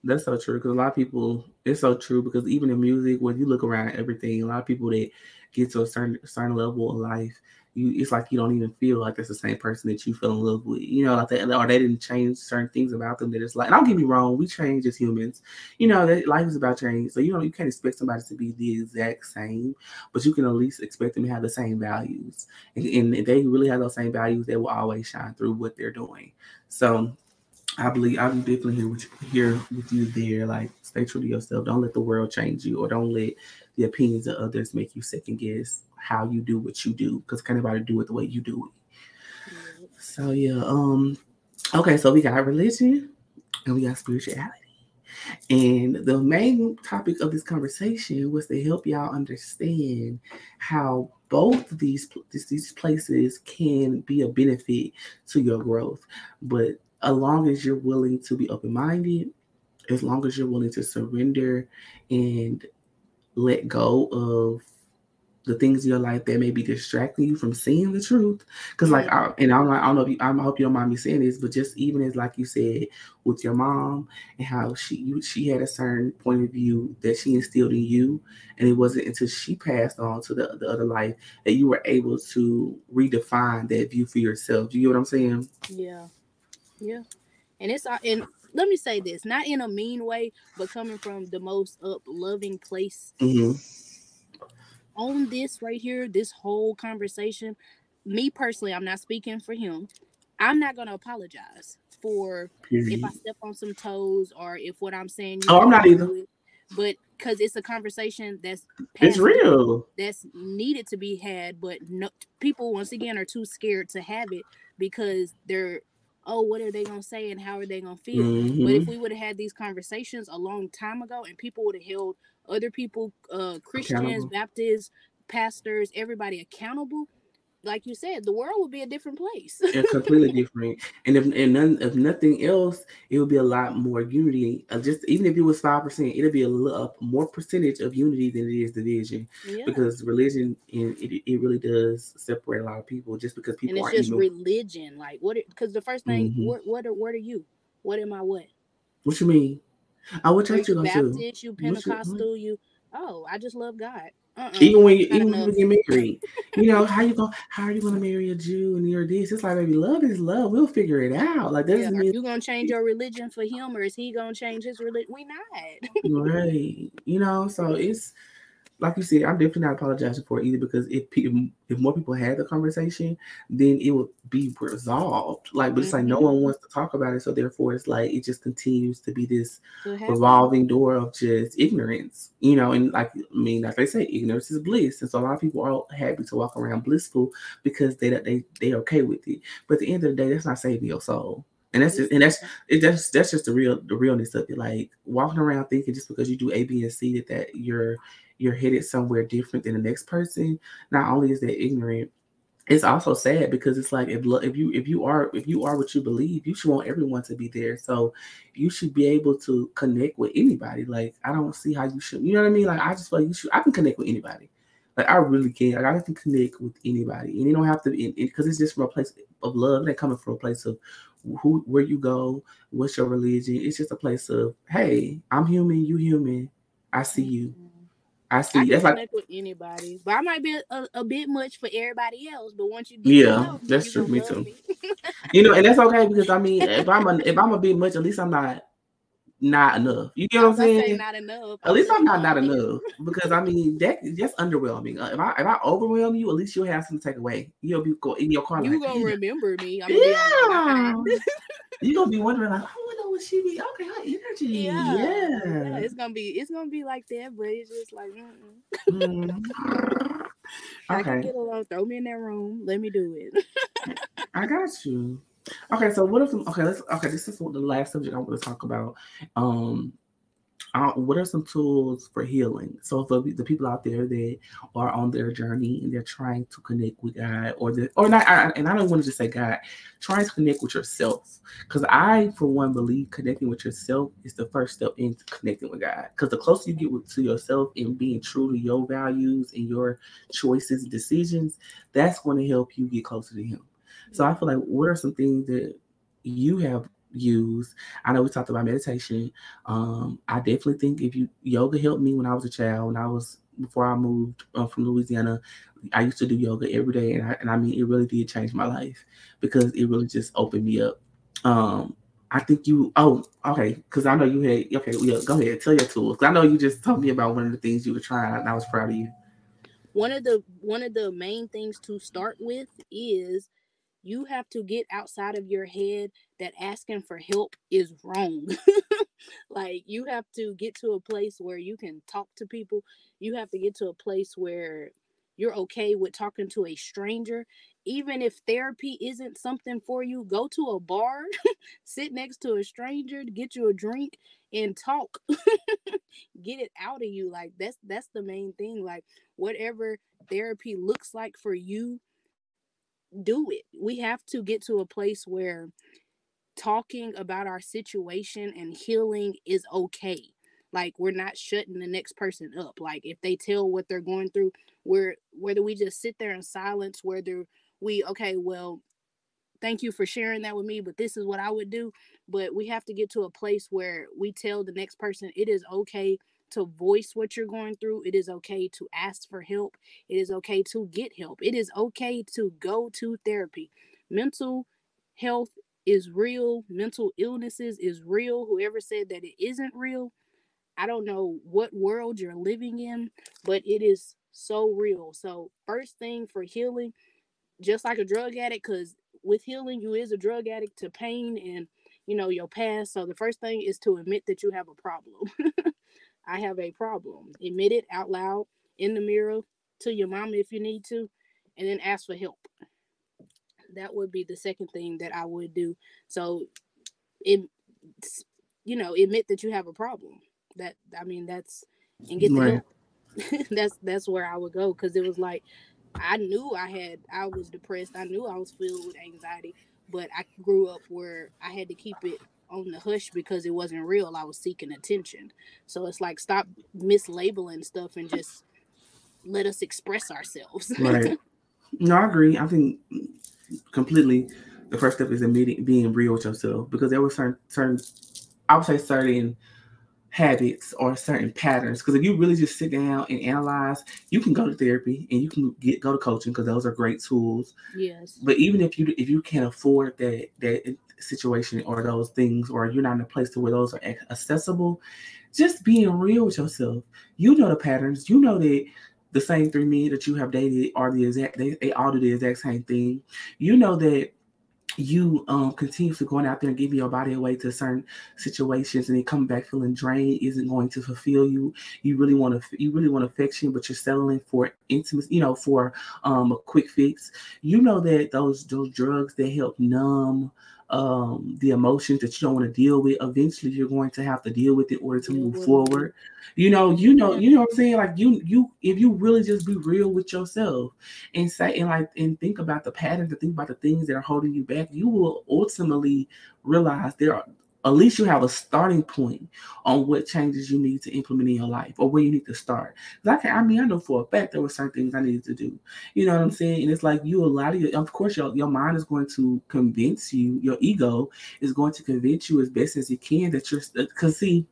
That's so true because a lot of people, it's so true because even in music, when you look around at everything, a lot of people that get to a certain certain level of life, you it's like you don't even feel like that's the same person that you fell in love with, you know, like that, or they didn't change certain things about them that it's like. And don't get me wrong, we change as humans, you know, that life is about change, so you know you can't expect somebody to be the exact same, but you can at least expect them to have the same values, and, and if they really have those same values, they will always shine through what they're doing. So I believe I'm definitely here with you, here with you there. Like, stay true to yourself. Don't let the world change you, or don't let the opinions of others make you second guess how you do what you do. Because can't nobody do it the way you do it. Yeah. So yeah. Um. Okay. So we got religion and we got spirituality. And the main topic of this conversation was to help y'all understand how both of these these, these places can be a benefit to your growth. But as long as you're willing to be open minded, as long as you're willing to surrender and let go of the things in your life that may be distracting you from seeing the truth. Because, like, I, and I'm like, I don't know if you, I hope you don't mind me saying this, but just even as, like you said, with your mom and how she you, she had a certain point of view that she instilled in you, and it wasn't until she passed on to the, the other life that you were able to redefine that view for yourself. Do you get what I'm saying? Yeah, yeah, and it's uh, and let me say this, not in a mean way, but coming from the most up loving place hmm on this right here, this whole conversation. Me personally, I'm not speaking for him. I'm not gonna apologize for if I step on some toes or if what I'm saying. you Oh, I'm not either. it. But because it's a conversation that's It's real. that's needed to be had, but no people once again are too scared to have it because they're oh, what are they gonna say and how are they gonna feel? But if Mhm. we would have had these conversations a long time ago and people would have held other people, uh Christians, Baptists, pastors, everybody accountable, like you said, the world would be a different place. Completely <laughs> different. And if and none, if nothing else, it would be a lot more unity. Uh, just even if it was five percent, it'll be a, a more percentage of unity than it is division. yeah. Because religion, and it, it really does separate a lot of people. Just because people And it's just religion. Like what because the first thing, Mhm. what what are what are you? What am I what? what you mean? What Are church you go to? Baptist, you what? Mm. Pentecostal, you oh, I just love God. Uh-uh. Even when you even when you get married, you know <laughs> how you go? How are you going to marry a Jew and you're this? It's like baby, love is love. We'll figure it out. Like that Yeah, mean you gonna change your religion for him, or is he gonna change his religion? We not. right. You know, so <laughs> it's like you said, I'm definitely not apologizing for it either because if people, if more people had the conversation, then it would be resolved. Like, but it's like no Mhm. one wants to talk about it, so therefore it's like it just continues to be this So it has to- revolving door of just ignorance, you know. And like, I mean, like they say, ignorance is bliss, and so a lot of people are happy to walk around blissful because they they they okay with it. But at the end of the day, that's not saving your soul. And that's just, and that's it, that's that's just the real the realness of it. Like walking around thinking just because you do A, B, and C that that you're you're headed somewhere different than the next person. Not only is that ignorant, it's also sad because it's like if if you if you are if you are what you believe, you should want everyone to be there. So you should be able to connect with anybody. Like I don't see how you should. You know what I mean? Like I just feel like you should. I can connect with anybody. Like I really can. Like I can connect with anybody, and you don't have to be because it's just from a place of love. They're coming from a place of who where you go, what's your religion. It's just a place of hey, I'm human, you human. I see you. I see. I connect like, with anybody, but I might be a, a, bit much for everybody else. But once you get yeah, that's true. Me too. Me. you know, and that's <laughs> okay because I mean, if I'm a, if I'm a bit much, at least I'm not not enough. You get what I'm saying? Not enough. At least I'm not not enough because I mean that just underwhelming. Uh, if I if I overwhelm you, at least you'll have something to take away. You'll be go in your car. You like, gonna remember me? I'm yeah. <laughs> you gonna be wondering like, I wonder what she be. Okay, her energy. Yeah. yeah. yeah. It's gonna be it's gonna be like that, but it's just like. Mm. <laughs> I can get along. Throw me in that room. Let me do it. <laughs> I got you. Okay, so what if okay, let's okay, this is what the last subject I want to talk about. Um uh, what are some tools for healing? So for the people out there that are on their journey and they're trying to connect with God, or the or not, I, and I don't want to just say God, trying to connect with yourself, because I, for one, believe connecting with yourself is the first step into connecting with God. Because the closer you get with, to yourself and being true to your values and your choices and decisions, that's going to help you get closer to Him. So I feel like what are some things that you have used? I know we talked about meditation. Um, I definitely think if you yoga helped me when I was a child, when I was before I moved uh, from Louisiana, I used to do yoga every day, and I, and I mean it really did change my life because it really just opened me up. Um, I think you. Oh, okay. Because I know you had. Okay, yeah. Go ahead. Tell your tools. I know you just told me about one of the things you were trying, and I was proud of you. One of the one of the main things to start with is you have to get outside of your head that asking for help is wrong. <laughs> like you have to get to a place where you can talk to people. You have to get to a place where you're okay with talking to a stranger. Even if therapy isn't something for you, go to a bar, <laughs> sit next to a stranger, get you a drink and talk. <laughs> get it out of you. Like that's that's the main thing. Like whatever therapy looks like for you, do it. We have to get to a place where talking about our situation and healing is okay. Like we're not shutting the next person up. Like if they tell what they're going through, we're whether we just sit there in silence, whether we okay, well, thank you for sharing that with me, but this is what I would do. But we have to get to a place where we tell the next person it is okay to voice what you're going through. It is okay to ask for help. It is okay to get help. It is okay to go to therapy. Mental health is real. Mental illnesses is real. Whoever said that it isn't real, I don't know what world you're living in, but it is so real. So, first thing for healing, just like a drug addict, because with healing, you is a drug addict to pain and you know your past. So the first thing is to admit that you have a problem. <laughs> I have a problem. Admit it out loud in the mirror to your mom if you need to, and then ask for help. That would be the second thing that I would do. So, it, you know, admit that you have a problem. That I mean, that's and get the right. help. <laughs> that's that's where I would go because it was like I knew I had I was depressed. I knew I was filled with anxiety, but I grew up where I had to keep it on the hush because it wasn't real. I was seeking attention. So it's like stop mislabeling stuff and just let us express ourselves. right. <laughs> No, I agree. I think completely the first step is admitting being real with yourself because there were certain certain I would say certain habits or certain patterns. Because if you really just sit down and analyze, you can go to therapy and you can get go to coaching because those are great tools. Yes. But even if you if you can't afford that that situation or those things, or you're not in a place to where those are accessible, just being real with yourself. You know the patterns. You know that the same three men that you have dated are the exact they, they all do the exact same thing. You know that you um continuously going out there and giving your body away to certain situations and then coming back feeling drained isn't going to fulfill you you really want to you really want affection but you're settling for intimacy you know for um a quick fix you know that those those drugs that help numb um the emotions that you don't want to deal with eventually you're going to have to deal with it in order to move forward. You know you know you know what i'm saying? Like you you if you really just be real with yourself and say and like and think about the patterns and think about the things that are holding you back you will ultimately realize there are at least you have a starting point on what changes you need to implement in your life or where you need to start. I can, I mean, I know for a fact there were certain things I needed to do. You know what I'm saying? And it's like you, a lot of your, of course, your, your mind is going to convince you, your ego is going to convince you as best as it can that you're, because see,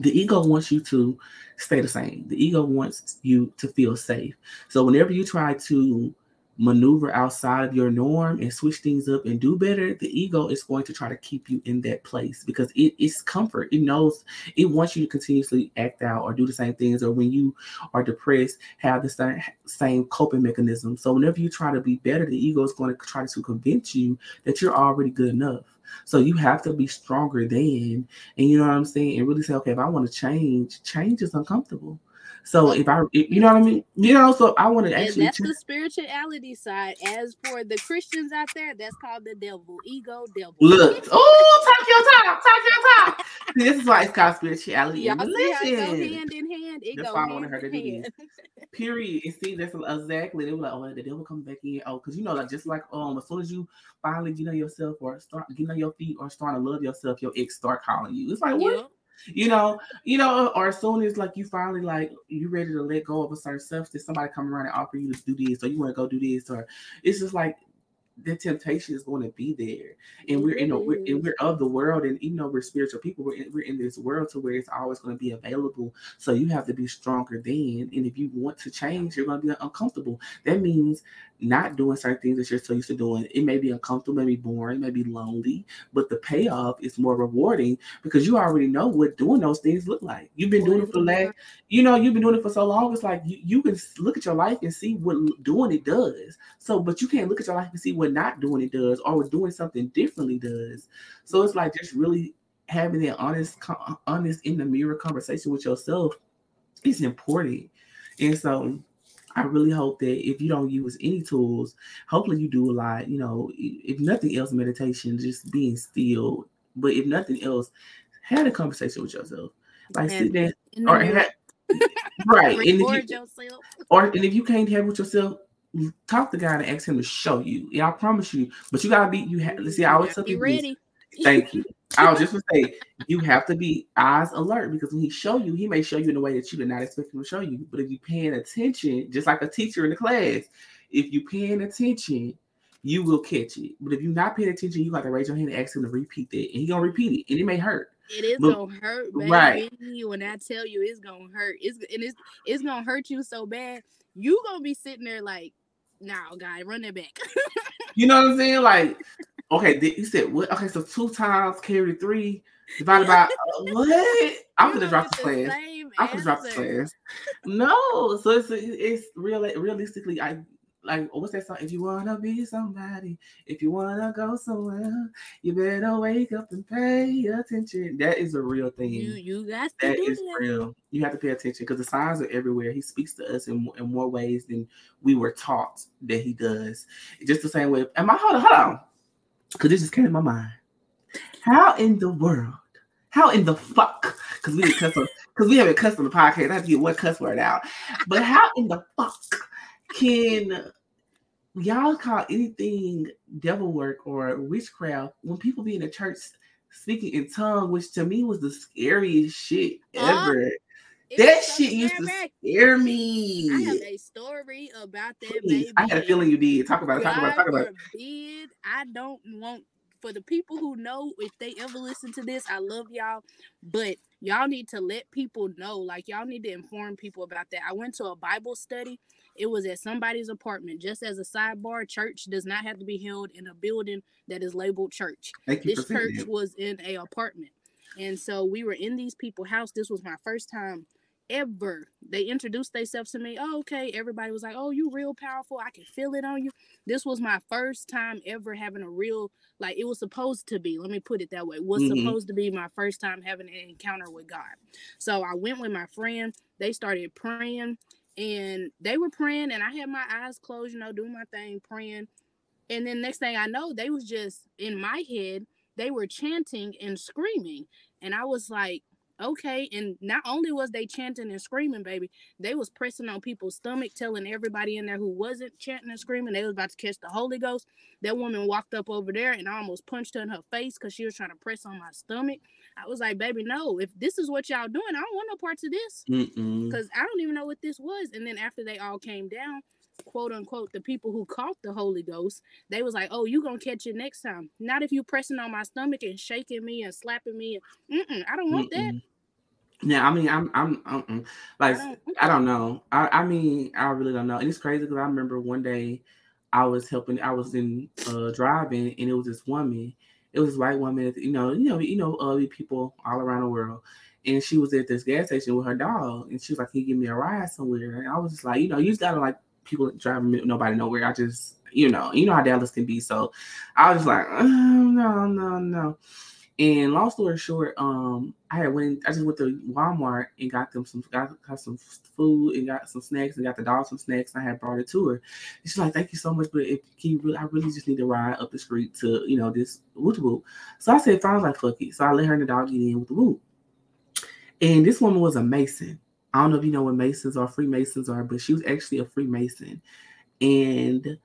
the ego wants you to stay the same. The ego wants you to feel safe. So whenever you try to maneuver outside of your norm and switch things up and do better, the ego is going to try to keep you in that place because it is comfort. It knows it wants you to continuously act out or do the same things, or when you are depressed, have the same, same coping mechanism. So whenever you try to be better, the ego is going to try to convince you that you're already good enough. So you have to be stronger than, and you know what I'm saying, and really say, okay, if I want to change, change is uncomfortable. So if I, you know what I mean, you know, so I want to actually. And that's the spirituality side. As for the Christians out there, that's called the devil, ego, devil. Look, oh, talk your talk, talk your talk. this is why it's called spirituality Y'all and religion. See how hand in hand. It that's why I wanted her to do Period. And see, that's exactly. They were like, oh, the devil come back in. Oh, because you know, like just like um, as soon as you finally get on yourself or start getting on your feet or starting to love yourself, your ex start calling you. It's like what? You know, you know, or as soon as like you finally like you ready to let go of a certain stuff, substance, somebody come around and offer you to do this, or you want to go do this, or it's just like the temptation is going to be there, and we're in a we're, and mm-hmm. we're of the world, and even though we're spiritual people, we're in, we're in this world to where it's always going to be available. So you have to be stronger then, and if you want to change, you're going to be uncomfortable. That means not doing certain things that you're so used to doing. It may be uncomfortable, maybe boring, maybe lonely, but the payoff is more rewarding because you already know what doing those things look like. You've been doing it for mm-hmm. like, you know, you've been doing it for so long. It's like you, you can look at your life and see what doing it does. So, but you can't look at your life and see what not doing it does or what doing something differently does. So it's like just really having that honest, honest in the mirror conversation with yourself is important. And so I really hope that if you don't use any tools, hopefully you do a lot. You know, if nothing else, meditation, just being still. But if nothing else, have a conversation with yourself. Like and sit there or have, <laughs> right. <laughs> and if you, yourself. Or and if you can't have with yourself, talk to God and ask him to show you. Yeah, I promise you. But you gotta be you have let's see, I always tell you ready. Thank you. I was just <laughs> gonna say you have to be eyes alert because when he show you, he may show you in a way that you did not expect him to show you. But if you paying attention, just like a teacher in the class, if you paying attention, you will catch it. But if you're not paying attention, you got to raise your hand and ask him to repeat that, and he gonna repeat it, and it may hurt. It is but, gonna hurt, baby. Right. When I tell you it's gonna hurt, it's and it's it's gonna hurt you so bad. You gonna be sitting there like, "Now, guy, run it back." <laughs> you know what I'm saying? Like Okay, you said what? Okay, so two times carry three divided by uh, <laughs> what? I'm gonna drop the class. I'm gonna drop the class. No, so it's it's real realistically. I like what's that song? If you wanna be somebody, if you wanna go somewhere, you better wake up and pay attention. That is a real thing. You you got that is that. real. You have to pay attention because the signs are everywhere. He speaks to us in, in more ways than we were taught that he does. Just the same way. Am I hold on? Hold on because this just came to my mind. How in the world? How in the fuck? Because we didn't cuss because we haven't cussed on the podcast. I have to get one cuss word out. But how in the fuck can y'all call anything devil work or witchcraft when people be in the church speaking in tongue, which to me was the scariest shit ever. Uh, that shit used to scare me. I have a story about that. Please, I had a feeling you did. Talk about it. Talk about it. Talk about it. I don't want for the people who know if they ever listen to this. I love y'all, but y'all need to let people know. Like y'all need to inform people about that. I went to a Bible study. It was at somebody's apartment. Just as a sidebar, church does not have to be held in a building that is labeled church. this church was in a apartment. And so we were in these people's house. This was my first time ever. They introduced themselves to me. Oh, okay. Everybody was like, "Oh, you real powerful. I can feel it on you." This was my first time ever having a real like it was supposed to be. Let me put it that way. It was mm-hmm. supposed to be my first time having an encounter with God. So I went with my friend. They started praying and they were praying and I had my eyes closed, you know, doing my thing, praying. And then next thing I know, they was just in my head, they were chanting and screaming. And I was like, okay. And not only was they chanting and screaming, baby, they was pressing on people's stomach, telling everybody in there who wasn't chanting and screaming they was about to catch the Holy Ghost. That woman walked up over there and I almost punched her in her face because she was trying to press on my stomach. I was like, baby, no, if this is what y'all doing, I don't want no parts of this. Because I don't even know what this was. And then after they all came down, quote unquote, the people who caught the Holy Ghost, they was like, "Oh, you gonna catch it next time." Not if you pressing on my stomach and shaking me and slapping me. Mm-mm, I don't want that. Mm-mm. Yeah, I mean, I'm, I'm, like, I don't, I don't know. I, I mean, I really don't know. And it's crazy because I remember one day I was helping, I was in uh driving, and it was this woman. It was white woman. You know, you know, you know, uh, people all around the world. And she was at this gas station with her dog, and she was like, "Can you give me a ride somewhere?" And I was just like, you know, you just gotta like people driving nobody nowhere. I just, you know, you know how Dallas can be. So I was just like, oh, no, no, no. And long story short, um, I had went. I just went to Walmart and got them some got, got some food and got some snacks and got the dog some snacks. And I had brought it to her. And she's like, "Thank you so much, but if you really, I really just need to ride up the street to you know this whoop whoop." So I said, "Fine." I like, "Fuck it." So I let her and the dog get in with the whoop. And this woman was a mason. I don't know if you know what masons or Freemasons are, but she was actually a Freemason. And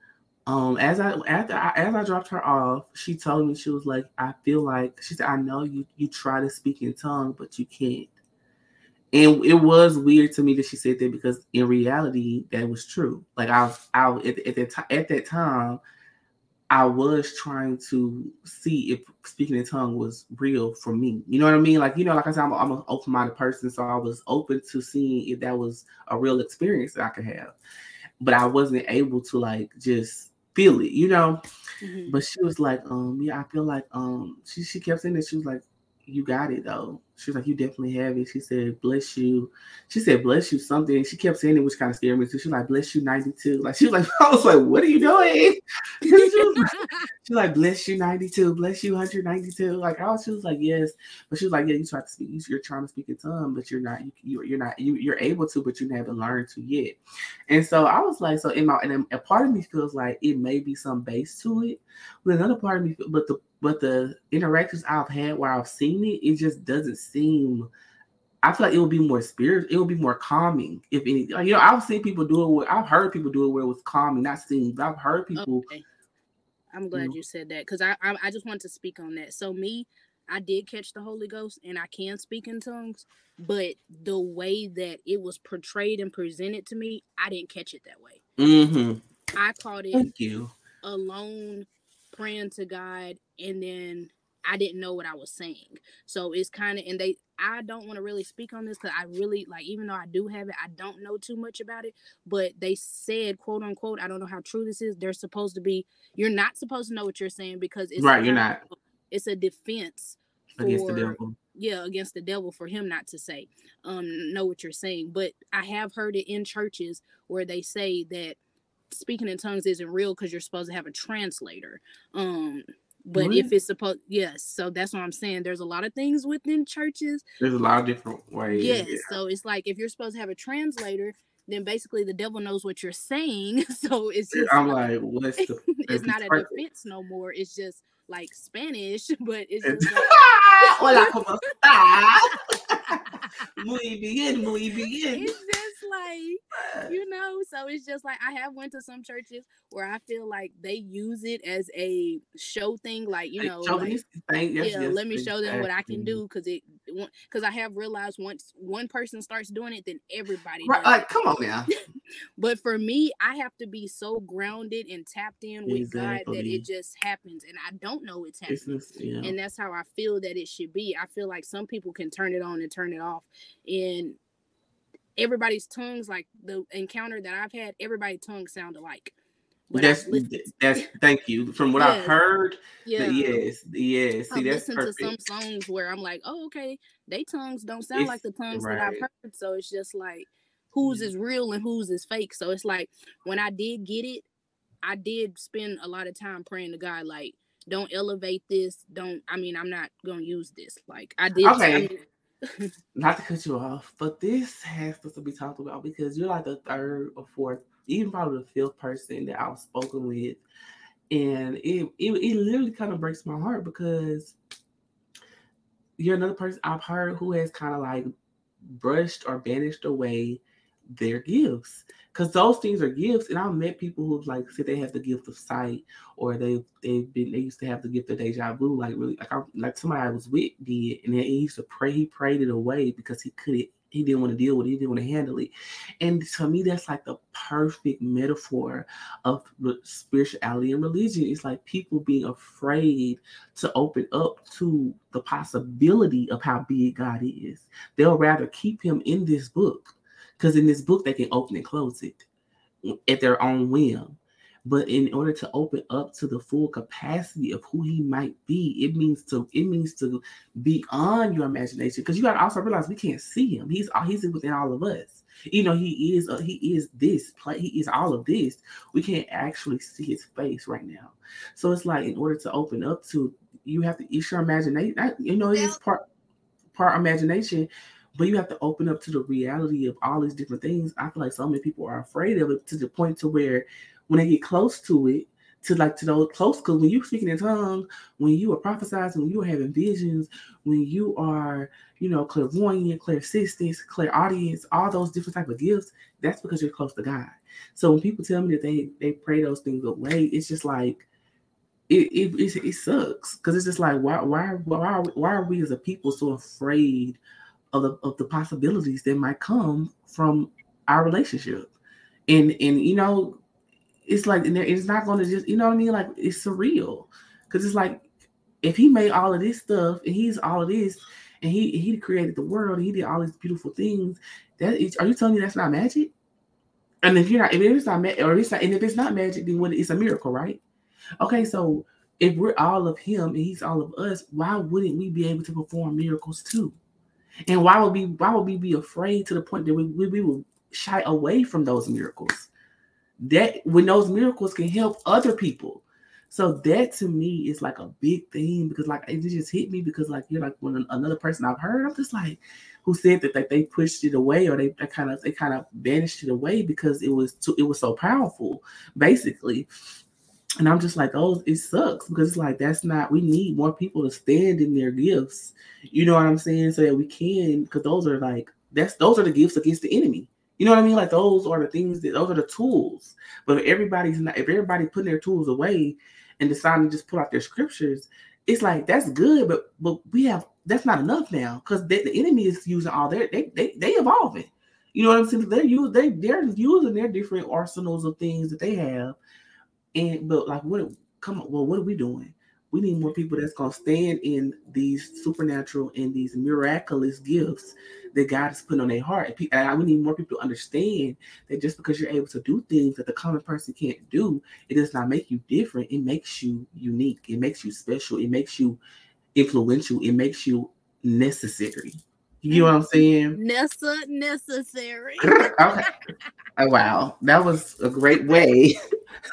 um, as I after I, as I dropped her off, she told me she was like, I feel like she said, I know you you try to speak in tongue, but you can't. And it was weird to me that she said that because in reality, that was true. Like I I at, at that time at that time, I was trying to see if speaking in tongue was real for me. You know what I mean? Like you know, like I said, I'm, I'm an open minded person, so I was open to seeing if that was a real experience that I could have. But I wasn't able to like just feel it, you know. Mhm. But she was like, um, yeah, I feel like um she she kept saying that she was like, You got it though. She was like, You definitely have it. She said, Bless you. She said, Bless you something. She kept saying it, which kind of scared me too. She was like, Bless you 92. Like she was like, <laughs> I was like, What are you doing? <laughs> she, was like, she was like, Bless you 92, bless you 192. Like I was, she was like, Yes. But she was like, Yeah, you try to speak, you- you're trying to speak in tongue, but you're not, you you're not, you, you're able to, but you haven't learned to yet. And so I was like, so in my and a part of me feels like it may be some base to it, but another part of me, but the but the interactions I've had where I've seen it, it just doesn't seem. I feel like it would be more spirit. It would be more calming, if any. like, You know, I've seen people do it. Where, I've heard people do it where it was calming, not seen, but I've heard people. Okay. I'm glad know? you said that because I, I I just wanted to speak on that. So me, I did catch the Holy Ghost and I can speak in tongues, but the way that it was portrayed and presented to me, I didn't catch it that way. Mm-hmm. I caught it Thank you. alone praying to God and then I didn't know what I was saying. So it's kind of and they I don't want to really speak on this because I really like even though I do have it, I don't know too much about it. But they said, quote unquote, I don't know how true this is. They're supposed to be you're not supposed to know what you're saying because it's Right, you're not it's a defense against the for- devil. yeah against the devil for him not to say um know what you're saying but i have heard it in churches where they say that speaking in tongues isn't real because you're supposed to have a translator um but if it's supposed yes so that's what i'm saying there's a lot of things within churches There's a lot of different ways. yes yeah. so it's like if you're supposed to have a translator then basically the devil knows what you're saying <laughs> so it's just I'm like, what's the? <laughs> it's not a defense no more it's just like spanish <laughs> but it's just like, Hola, ¿cómo está? Muy bien, muy bien. just like you know so it's just like i have went to some churches where i feel like they use it as a show thing like you know like, yes, yeah yes, let me show them what i can do because it because i have realized once one person starts doing it then everybody Right, like, come on now. <laughs> but for me i have to be so grounded and tapped in with god that it just happens and i don't know it's happening It's just, yeah. and that's how I feel that it should be. I feel like some people can turn it on and turn it off, and everybody's tongues, like the encounter that I've had, everybody's tongues sound alike. But that's that's <laughs> thank you. From what I've heard, yeah, yes, yes. See, I've that's listened perfect. to some songs where I'm like, oh, okay, they tongues don't sound like the tongues that I've heard. So it's just like whose mm-hmm. is real and whose is fake. So it's like when I did get it, I did spend a lot of time praying to God, like, don't elevate this. Don't. I mean, I'm not gonna use this. Like I did. I mean, <laughs> Not to cut you off, but this has to be talked about because you're like the third or fourth, even probably the fifth person that I've spoken with. And it, it it literally kind of breaks my heart because you're another person I've heard who has kind of like brushed or banished away their gifts because those things are gifts and i've met people who've like said they have the gift of sight or they they've been they used to have the gift of deja vu like really like I, like somebody i was with did and then he used to pray he prayed it away because he couldn't he didn't want to deal with it. He didn't want to handle it. And to me, that's like the perfect metaphor of spirituality and religion. It's like people being afraid to open up to the possibility of how big God is. They'll rather keep him in this book because in this book they can open and close it at their own whim. But in order to open up to the full capacity of who he might be, it means to it means to beyond your imagination. Because you got to also realize we can't see him. He's he's within all of us. You know, he is uh, he is this play. He is all of this. We can't actually see his face right now. So it's like in order to open up to, you have to issue your imagination. You know, it's part part imagination but you have to open up to the reality of all these different things. I feel like so many people are afraid of it to the point to where when they get close to it, to like to those close, because when you're speaking in tongues, when you are prophesying, when you are having visions, when you are, you know, clairvoyant, clairsentient, clairaudience, all those different type of gifts, that's because you're close to God. So when people tell me that they they pray those things away, it's just like it it, it, it sucks because it's just like why why why are, why are we as a people so afraid of the of the possibilities that might come from our relationship? And and you know it's like it's not going to just you know what I mean. Like it's surreal because it's like if he made all of this stuff and he's all of this and he he created the world and he did all these beautiful things. That is, are you telling me that's not magic? And if you're not, if it's not or it's not, and if it's not magic, then what? It's a miracle, right? Okay, so if we're all of him and he's all of us, why wouldn't we be able to perform miracles too? And why would we why would we be afraid to the point that we, we, we will shy away from those miracles? that when those miracles can help other people. So that to me is like a big thing because like it just hit me because like you're like when another person I've heard, I'm just like who said that, that they pushed it away or they, they kind of they kind of banished it away because it was too it was so powerful, basically. And I'm just like, oh, it sucks because it's like that's not we need more people to stand in their gifts. You know what I'm saying? So that we can, because those are like that's those are the gifts against the enemy. You know what I mean? Like those are the things that those are the tools. But if everybody's not if everybody putting their tools away and deciding to just pull out their scriptures, it's like that's good, but but we have that's not enough now because the, enemy is using all their they they they evolving. You know what I'm saying? They're use they they're using their different arsenals of things that they have. And but like what come on, well, what are we doing? We need more people that's gonna stand in these supernatural and these miraculous gifts that God has put on their heart. And we need more people to understand that just because you're able to do things that the common person can't do, it does not make you different. It makes you unique. It makes you special. It makes you influential. It makes you necessary. You know what I'm mm-hmm. saying? Nessa necessary. <laughs> okay. Oh, wow, that was a great way.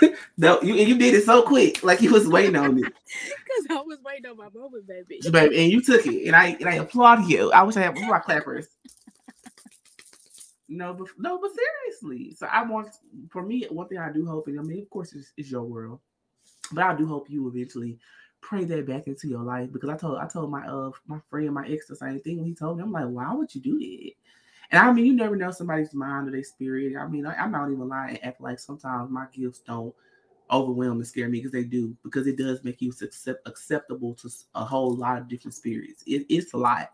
<laughs> no, you you did it so quick, like you was waiting on it. <laughs> Because I was waiting on my moment, baby. Baby, and you took it, and I and I applaud you. I wish I had more clappers. no, but no, but seriously. So I want for me, one thing I do hope, and I mean, of course, it's, it's your world, but I do hope you eventually pray that back into your life because I told I told my uh my friend my ex the same thing when he told me I'm like why would you do that and I mean you never know somebody's mind or their spirit. I mean I, am not even lying and act like sometimes my gifts don't overwhelm and scare me because they do because it does make you accept, acceptable to a whole lot of different spirits. It, it's a lot.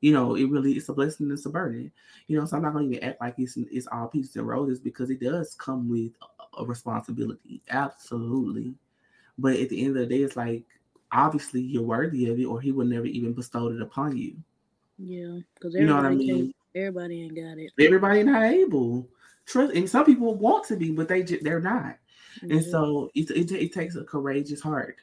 You know it really it's a blessing and it's a burden. You know so I'm not gonna even act like it's it's all peaches and roses because it does come with a, a responsibility. Absolutely. But at the end of the day, it's like obviously you're worthy of it, or he would never even bestowed it upon you. Yeah, because you know what I mean. Everybody ain't got it. Everybody not able. Trust, and some people want to be, but they just they're not. Mm-hmm. And so it, it, it takes a courageous heart,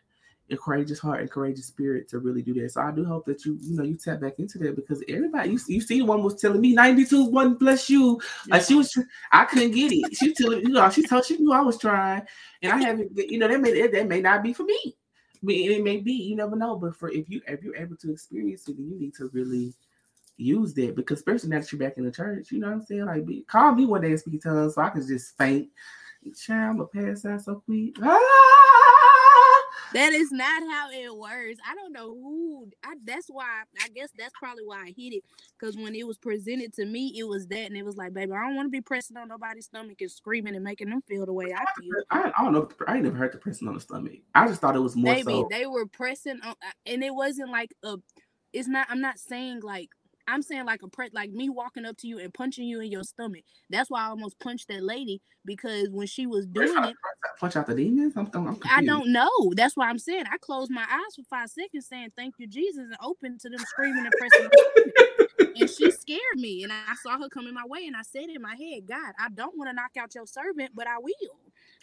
a courageous heart, and courageous spirit to really do that. So I do hope that you you know you tap back into that because everybody you, you see the one was telling me 92 one bless you yeah. like she was I couldn't get it. She telling you know she told she knew I was trying and I <laughs> haven't you know that may that may not be for me. I mean, it may be, you never know. But for if you if you're able to experience it, then you need to really use that because especially now that you're back in the church, you know what I'm saying? Like be, call me one day and speak to tongues so I can just faint. Child, I'm gonna pass out so quick. Ah! that is not how it works. I don't know who. I, that's why. I guess that's probably why I hit it. Because when it was presented to me, it was that, and it was like, baby, I don't want to be pressing on nobody's stomach and screaming and making them feel the way I feel. I, I don't know. I ain't never heard the pressing on the stomach. I just thought it was more. Baby, so. they were pressing on, uh, and it wasn't like a. It's not. I'm not saying like I'm saying like a pre- like me walking up to you and punching you in your stomach. That's why I almost punched that lady because when she was doing it, punch out the demons. I'm, I'm, I'm don't know. That's why I'm saying I closed my eyes for five seconds, saying "Thank you, Jesus," and open to them screaming and pressing. <laughs> and she scared me, and I saw her coming my way, and I said in my head, "God, I don't want to knock out your servant, but I will."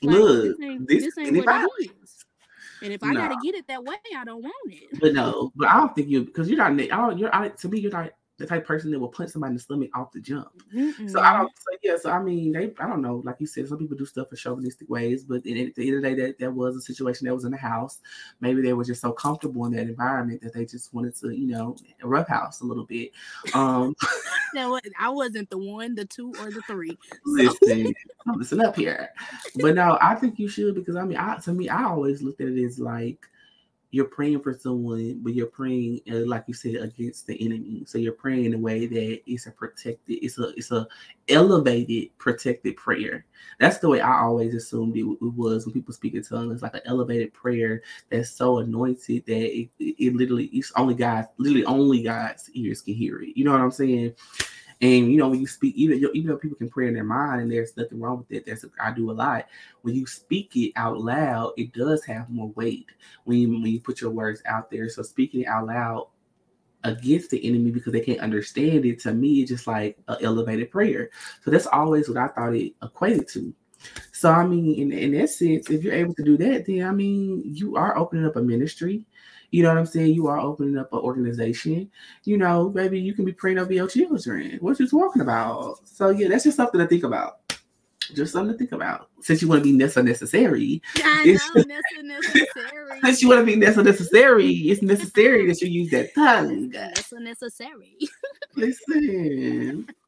Like, Look, this ain't, this, this ain't what it is. And if I gotta get it that way, I don't want it. But no, but I don't think you because you're not. I don't. You're. I, to me, you're not the type person that will punch somebody in the stomach off the jump. Mm-mm. So I don't. So yeah. So I mean, they. I don't know. Like you said, some people do stuff in chauvinistic ways, but at the end of the day, that that was a situation that was in the house. Maybe they were just so comfortable in that environment that they just wanted to, you know, roughhouse a little bit. Um. <laughs> no, I wasn't the one, the two, or the three. <laughs> Listen, listen up here. But no, I think you should because I mean, I to me, I always looked at it as like you're praying for someone, but you're praying, uh, like you said, against the enemy. So you're praying in a way that it's a protected, it's a it's a elevated, protected prayer. That's the way I always assumed it, it was when people speak in tongues. It's like an elevated prayer that's so anointed that it, it, it literally it's only God, literally only God's ears can hear it. You know what I'm saying? And you know, when you speak, even even though people can pray in their mind, and there's nothing wrong with it. That's I do a lot. When you speak it out loud, it does have more weight when you when you put your words out there. So speaking out loud against the enemy because they can't understand it. To me, it's just like an elevated prayer. So that's always what I thought it equated to. So I mean, in, in that sense, if you're able to do that, then I mean, you are opening up a ministry. You know what I'm saying? You are opening up an organization. You know, maybe you can be praying over your children. What you talking about? So yeah, that's just something to think about. Just something to think about. Since you want to be necessary. I know, <laughs> necessary. Since you want to be necessary, it's necessary that you use that <laughs> tongue. necessary. Listen. <laughs>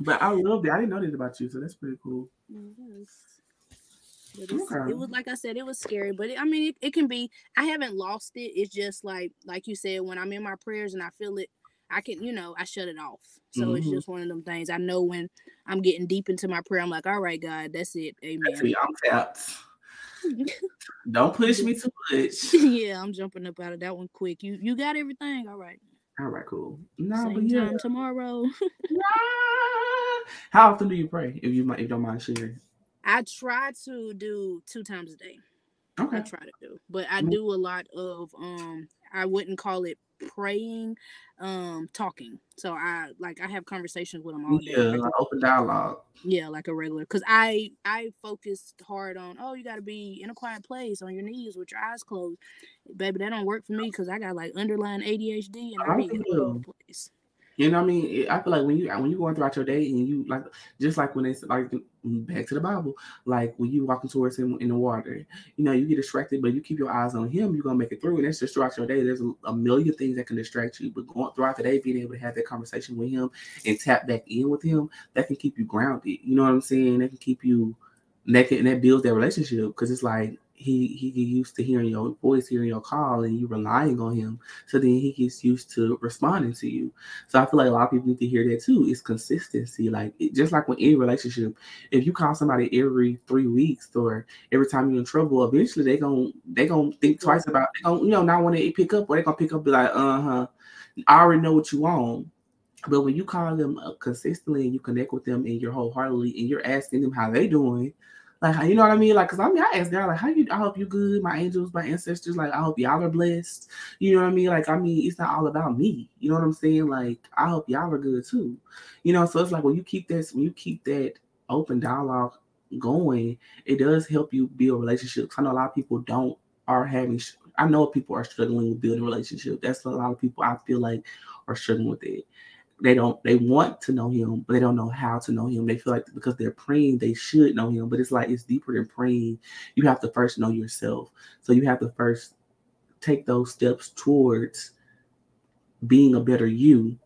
But I love that. I didn't know that about you, so that's pretty cool. Mm-hmm. Okay. it was like I said, it was scary. But it, I mean, it, it, can be. I haven't lost it. It's just like like you said, when I'm in my prayers and I feel it, I can you know I shut it off. So mm-hmm. it's just one of them things. I know when I'm getting deep into my prayer, I'm like, all right, God, that's it. Amen. That's me. I'm tapped. <laughs> Don't push me too much. <laughs> yeah, I'm jumping up out of that one quick. You you got everything. All right. All right, cool. No, Same but yeah. time tomorrow. <laughs> How often do you pray? If you might, if you don't mind sharing. I try to do two times a day. Okay. I try to do, but I mm-hmm. do a lot of um. I wouldn't call it praying, um, talking. So I like I have conversations with them all day. Yeah, like open dialogue. Yeah, like a regular. Cause I I focused hard on oh you got to be in a quiet place on your knees with your eyes closed, baby. That don't work for me because I got like underlying ADHD and I, I be over the place. You know what I mean? I feel like when you when you going throughout your day and you like just like when it's like back to the Bible, like when you walking towards him in the water, you know, you get distracted, but you keep your eyes on him, you're gonna make it through. And that's just throughout your day. There's a, a, million things that can distract you, but going throughout the day, being able to have that conversation with him and tap back in with him, that can keep you grounded. You know what I'm saying? That can keep you naked and that builds that relationship because it's like he he get used to hearing your voice, hearing your call, and you relying on him. So then he gets used to responding to you. So I feel like a lot of people need to hear that too. It's consistency. Like it, just like with any relationship, if you call somebody every three weeks or every time you're in trouble, eventually they gonna they gonna think twice about they gonna you know not want to pick up or they gonna pick up be like uh huh. I already know what you want. But when you call them consistently and you connect with them and you're wholeheartedly and you're asking them how they doing, like, you know what I mean? Like, cause I mean, I ask God, like, how you? I hope you good, my angels, my ancestors. Like, I hope y'all are blessed. You know what I mean? Like, I mean, it's not all about me. You know what I'm saying? Like, I hope y'all are good too. You know, so it's like when you keep this, when you keep that open dialogue going, it does help you build relationships. I know a lot of people don't are having. I know people are struggling with building relationships. That's a lot of people I feel like are struggling with it they don't they want to know him but they don't know how to know him. They feel like because they're praying they should know him but it's like it's deeper than praying. You have to first know yourself. So you have to first take those steps towards being a better you.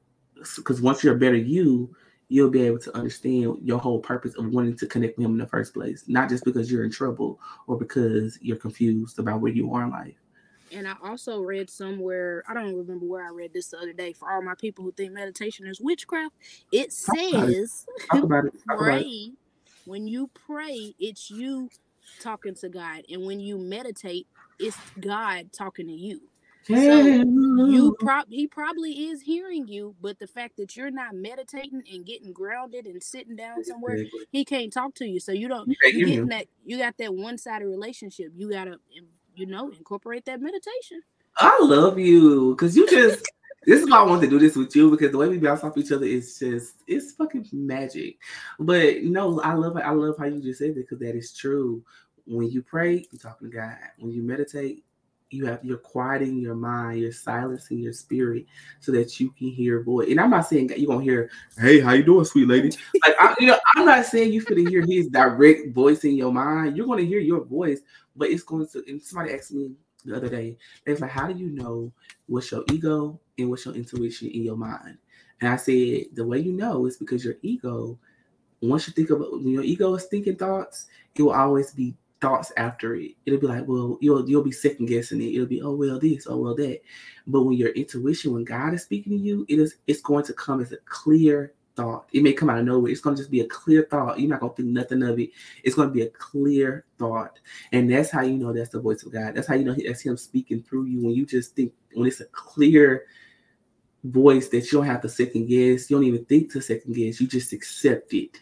Because once you're a better you you'll be able to understand your whole purpose of wanting to connect with him in the first place, not just because you're in trouble or because you're confused about where you are in life. And I also read somewhere, I don't remember where I read this the other day, for all my people who think meditation is witchcraft, it says Talk about it. <laughs> Talk about it. pray. When you pray, it's you talking to God. And when you meditate, it's God talking to you. So You prob he probably is hearing you, but the fact that you're not meditating and getting grounded and sitting down somewhere, he can't talk to you. So you don't you getting that you got that one sided relationship. You gotta you know incorporate that meditation. I love you because you just. <laughs> this is why I want to do this with you because the way we bounce off each other is just it's fucking magic. But no, I love it. I love how you just said that because that is true. When you pray, you're talking to God. When you meditate, you have you're quieting your mind, you're silencing your spirit so that you can hear voice. And I'm not saying you're gonna hear, "Hey, how you doing, sweet lady?" Like I, you know, I'm not saying you're gonna hear his direct voice in your mind. You're gonna hear your voice, but it's going to. And somebody asked me the other day, they like, "How do you know what's your ego and what's your intuition in your mind?" And I said, the way you know is because your ego, once you think about when your ego is thinking thoughts, it will always be thoughts after it. It'll be like, well, you'll you'll be second guessing it. It'll be, oh well, this, oh well, that. But when your intuition, when God is speaking to you, it is it's going to come as a clear thought. It may come out of nowhere. It's going to just be a clear thought. You're not going to think nothing of it. It's going to be a clear thought. And that's how you know that's the voice of God. That's how you know that's him speaking through you. When you just think, when it's a clear voice that you don't have to second guess, you don't even think to second guess, you just accept it.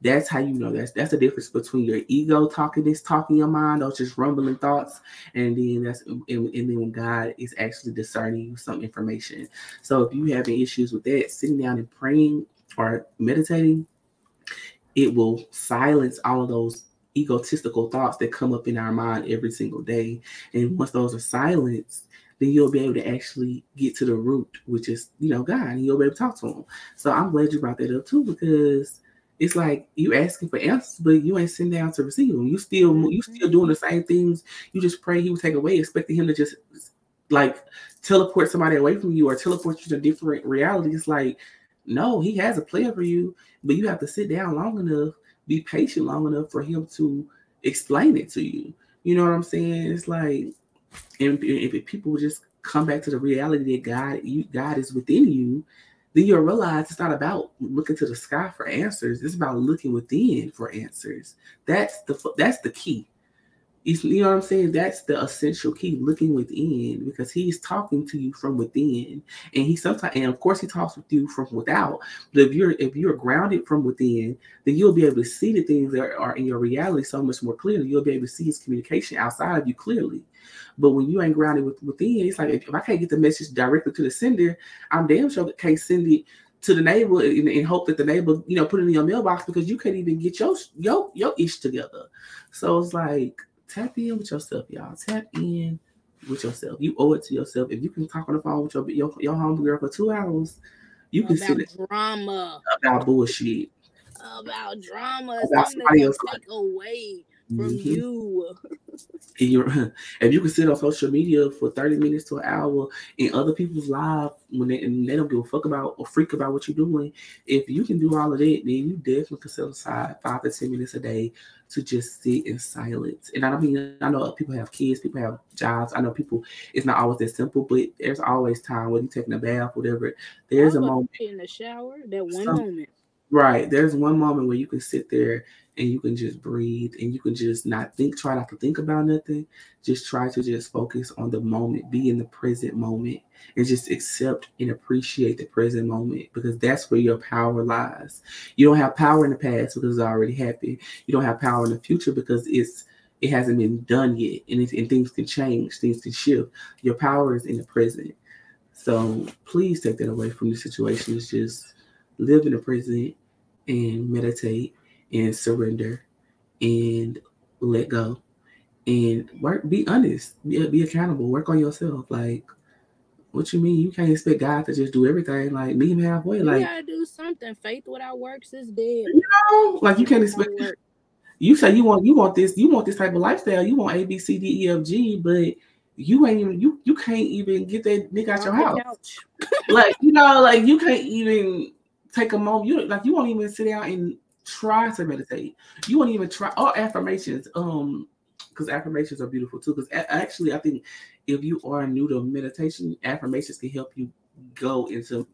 That's how you know that's that's the difference between your ego talking this talk in your mind, those just rumbling thoughts, and then that's and, and then when God is actually discerning you some information. So if you having issues with that, sitting down and praying or meditating, it will silence all of those egotistical thoughts that come up in our mind every single day. And once those are silenced, then you'll be able to actually get to the root, which is you know God, and you'll be able to talk to Him. So I'm glad you brought that up too, because it's like you asking for answers, but you ain't sitting down to receive them. You still you mm-hmm. still doing the same things. You just pray He would take away, expecting Him to just like teleport somebody away from you or teleport you to a different reality. It's like no, He has a plan for you, but you have to sit down long enough, be patient long enough for Him to explain it to you. You know what I'm saying? It's like if people just come back to the reality that God, you God is within you, then you'll realize it's not about looking to the sky for answers. It's about looking within for answers. That's the that's the key. You know what I'm saying? That's the essential key, looking within, because he's talking to you from within. And he sometimes and of course he talks with you from without. But if you're if you're grounded from within, then you'll be able to see the things that are in your reality so much more clearly. You'll be able to see his communication outside of you clearly. But when you ain't grounded with, within, it's like if, I can't get the message directly to the sender, I'm damn sure can't send it to the neighbor and, and hope that the neighbor, you know, put it in your mailbox because you can't even get your your your ish together. So it's like tap in with yourself, y'all. Tap in with yourself. You owe it to yourself. If you can talk on the phone with your your, your homegirl for two hours, you can sit. about drama, about bullshit. about drama, About somebody else. take away from Mhm. you. <laughs> If you can sit on social media for 30 minutes to an hour in other people's lives when they, and they don't give a fuck about or freak about what you're doing, if you can do all of that, then you definitely can set aside five to 10 minutes a day to just sit in silence. And I don't mean, I know people have kids, people have jobs. I know people, it's not always that simple, but there's always time when you're taking a bath, whatever. There's a moment. in the shower. That one Some- moment. Right. There's one moment where you can sit there and you can just breathe and you can just not think, try not to think about nothing. Just try to just focus on the moment, be in the present moment, and just accept and appreciate the present moment because that's where your power lies. You don't have power in the past because it's already happened. You don't have power in the future because it's it hasn't been done yet, and, and things can change, things can shift. Your power is in the present. So please take that away from the situation. It's just live in the present and meditate and surrender and let go. And work be honest be, be accountable work on yourself. Like what you mean? You can't expect god to just do everything like meet him halfway. You like gotta do something. Faith without works is dead. you know like you can't expect you say you want you want this you want this type of lifestyle. You want a b c d e f g but you ain't even you you can't even get that nigga out your house. <laughs> like you know like you can't even take a moment. You like you won't even sit down and try to meditate. You won't even try all affirmations. Um, because affirmations are beautiful too. Because actually, I think if you are new to meditation, affirmations can help you go into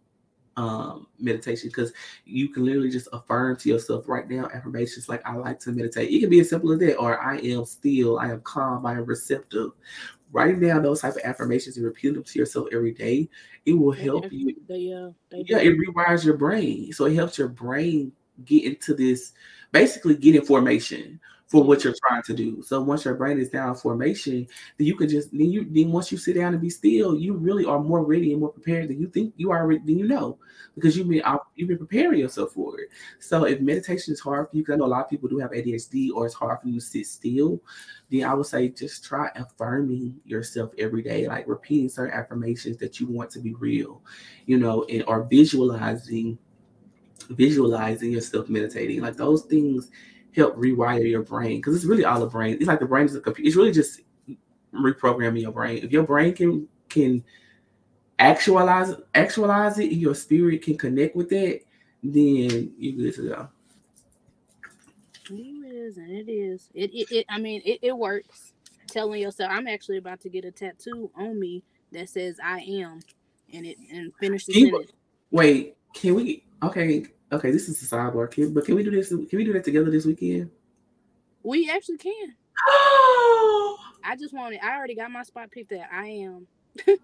um, meditation because you can literally just affirm to yourself right now affirmations like I like to meditate. It can be as simple as that, or I am still, I am calm, I am receptive. Writing down those type of affirmations and repeating them to yourself every day, it will help they, you. They, uh, they yeah, it rewires your brain, so it helps your brain get into this, basically get in formation for what you're trying to do. So once your brain is down formation, then you can just then you then once you sit down and be still, you really are more ready and more prepared than you think you are than you know because you've been you've been preparing yourself for it. So if meditation is hard for you, because I know a lot of people do have ADHD or it's hard for you to sit still, then I would say just try affirming yourself every day, like repeating certain affirmations that you want to be real, you know, and or visualizing visualizing yourself meditating like those things help rewire your brain because it's really all the brain. It's like the brain is a computer. It's really just reprogramming your brain. If your brain can can actualize actualize it, your spirit can connect with it, then you're good to go. It is, and it is. It, it, it I mean, it, it works. Telling yourself, I'm actually about to get a tattoo on me that says "I am," and it and finish the sentence. Wait, can we? Okay, Okay, this is a sidebar, kid. But can we do this? Can we do that together this weekend? We actually can. <gasps> I just wanted. I already got my spot picked. That I am.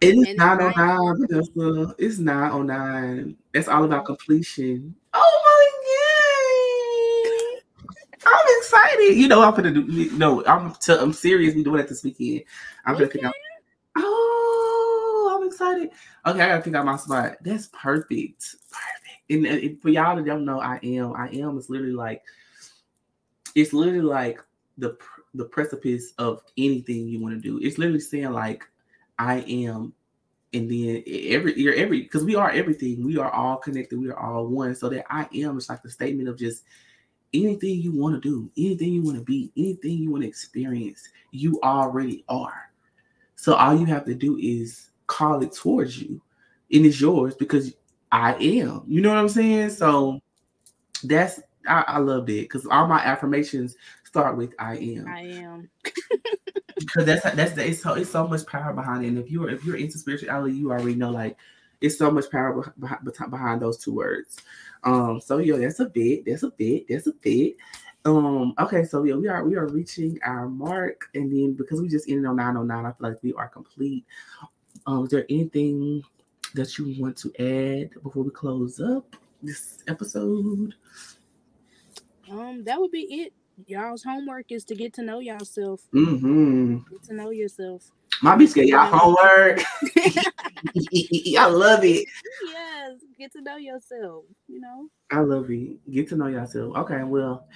It's <laughs> nine oh nine. That's the. It's nine oh nine. That's all about completion. Oh my god! I'm excited. You know, I'm gonna do. No, I'm. T- I'm serious. We doing it this weekend. I'm gonna pick out. Oh, I'm excited. Okay, I gotta pick out my spot. That's perfect. Perfect and, uh, and for y'all that don't know, I am. I am is literally like it's literally like the the precipice of anything you want to do. It's literally saying like I am, and then every you're every because we are everything. We are all connected. We are all one. So that I am is like the statement of just anything you want to do, anything you want to be, anything you want to experience. You already are. So all you have to do is call it towards you, and it's yours because I am. You know what I'm saying? So that's I, I loved it because all my affirmations start with I am. I am. <laughs> Because that's that's it's so it's so much power behind it. And if you're if you're into spirituality, you already know like it's so much power behind, behind those two words. Um, so yeah, that's a bit, that's a bit, that's a bit. Um, okay, so yeah, we are we are reaching our mark, and then because we just ended on 909, I feel like we are complete. Um, is there anything that you want to add before we close up this episode? Um, that would be it. Y'all's homework is to get to know yourself. Mm-hmm. Get to know yourself. My bitch get y'all homework. <laughs> I love it. Yes, get to know yourself. You know. I love it. Get to know yourself. Okay, well,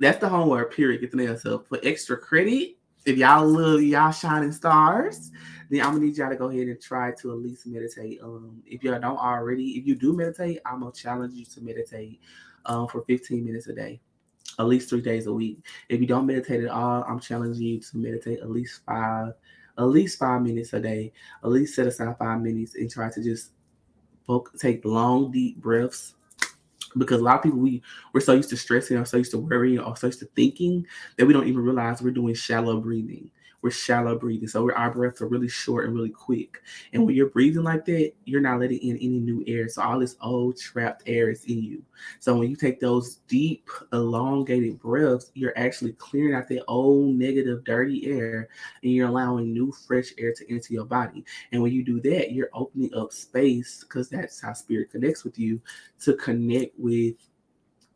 that's the homework. Period. Get to know yourself. For extra credit, if y'all love y'all shining stars, then I'm gonna need y'all to go ahead and try to at least meditate. Um, if y'all don't already, if you do meditate, I'm gonna challenge you to meditate um, for 15 minutes a day, at least three days a week. If you don't meditate at all, I'm challenging you to meditate at least five, at least five minutes a day. At least set aside five minutes and try to just take long, deep breaths because a lot of people we we're so used to stressing or so used to worrying or so used to thinking that we don't even realize we're doing shallow breathing we're shallow breathing. So our breaths are really short and really quick. And when you're breathing like that, you're not letting in any new air. So all this old trapped air is in you. So when you take those deep, elongated breaths, you're actually clearing out that old negative, dirty air and you're allowing new, fresh air to enter your body. And when you do that, you're opening up space because that's how spirit connects with you to connect with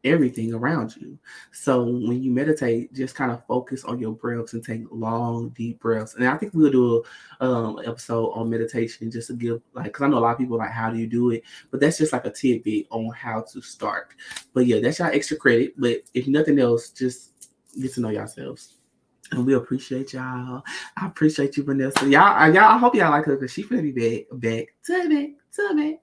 everything around you. So when you meditate, just kind of focus on your breaths and take long, deep breaths. And I think we'll do a um, episode on meditation just to give like because I know a lot of people like how do you do it, but that's just like a tidbit on how to start. But yeah, that's y'all extra credit. But if nothing else, just get to know yourselves. And we appreciate y'all. I appreciate you, Vanessa. Y'all, y'all. I hope y'all like her because she finna be back, back to me, to me,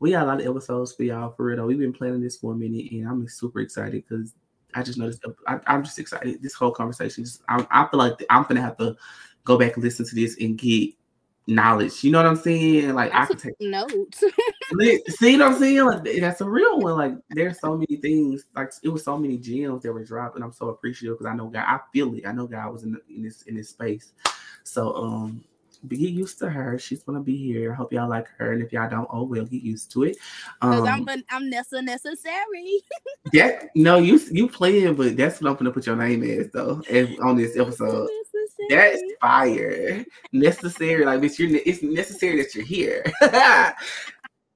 we got a lot of episodes for y'all for real. We've been planning this for a minute, and I'm super excited because I just noticed. I, am just excited. This whole conversation, just, I, I feel like I'm gonna have to go back and listen to this and get knowledge. You know what I'm saying? Like I, I took take notes. <laughs> See what I'm saying? Like that's a real one. Like there's so many things. Like it was so many gems that were dropped, and I'm so appreciative because I know God. I feel it. I know God was in, the, in this in this space. So um, get used to her. She's gonna be here. I hope y'all like her, and if y'all don't, oh well, get used to it. Because Um, I'm I'm Nessa necessary. <laughs> that no, you you playing, but that's what I'm gonna put your name as though as, on this episode. That's fire. Necessary, like bitch, you're it's necessary that you're here. <laughs>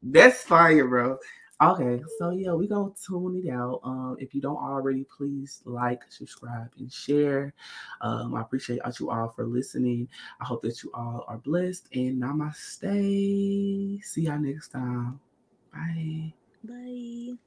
That's fire, bro. Okay, so yeah, we gonna tune it out. Um, if you don't already, please like, subscribe, and share. Um, I appreciate you all for listening. I hope that you all are blessed and namaste. See y'all next time. Bye. Bye.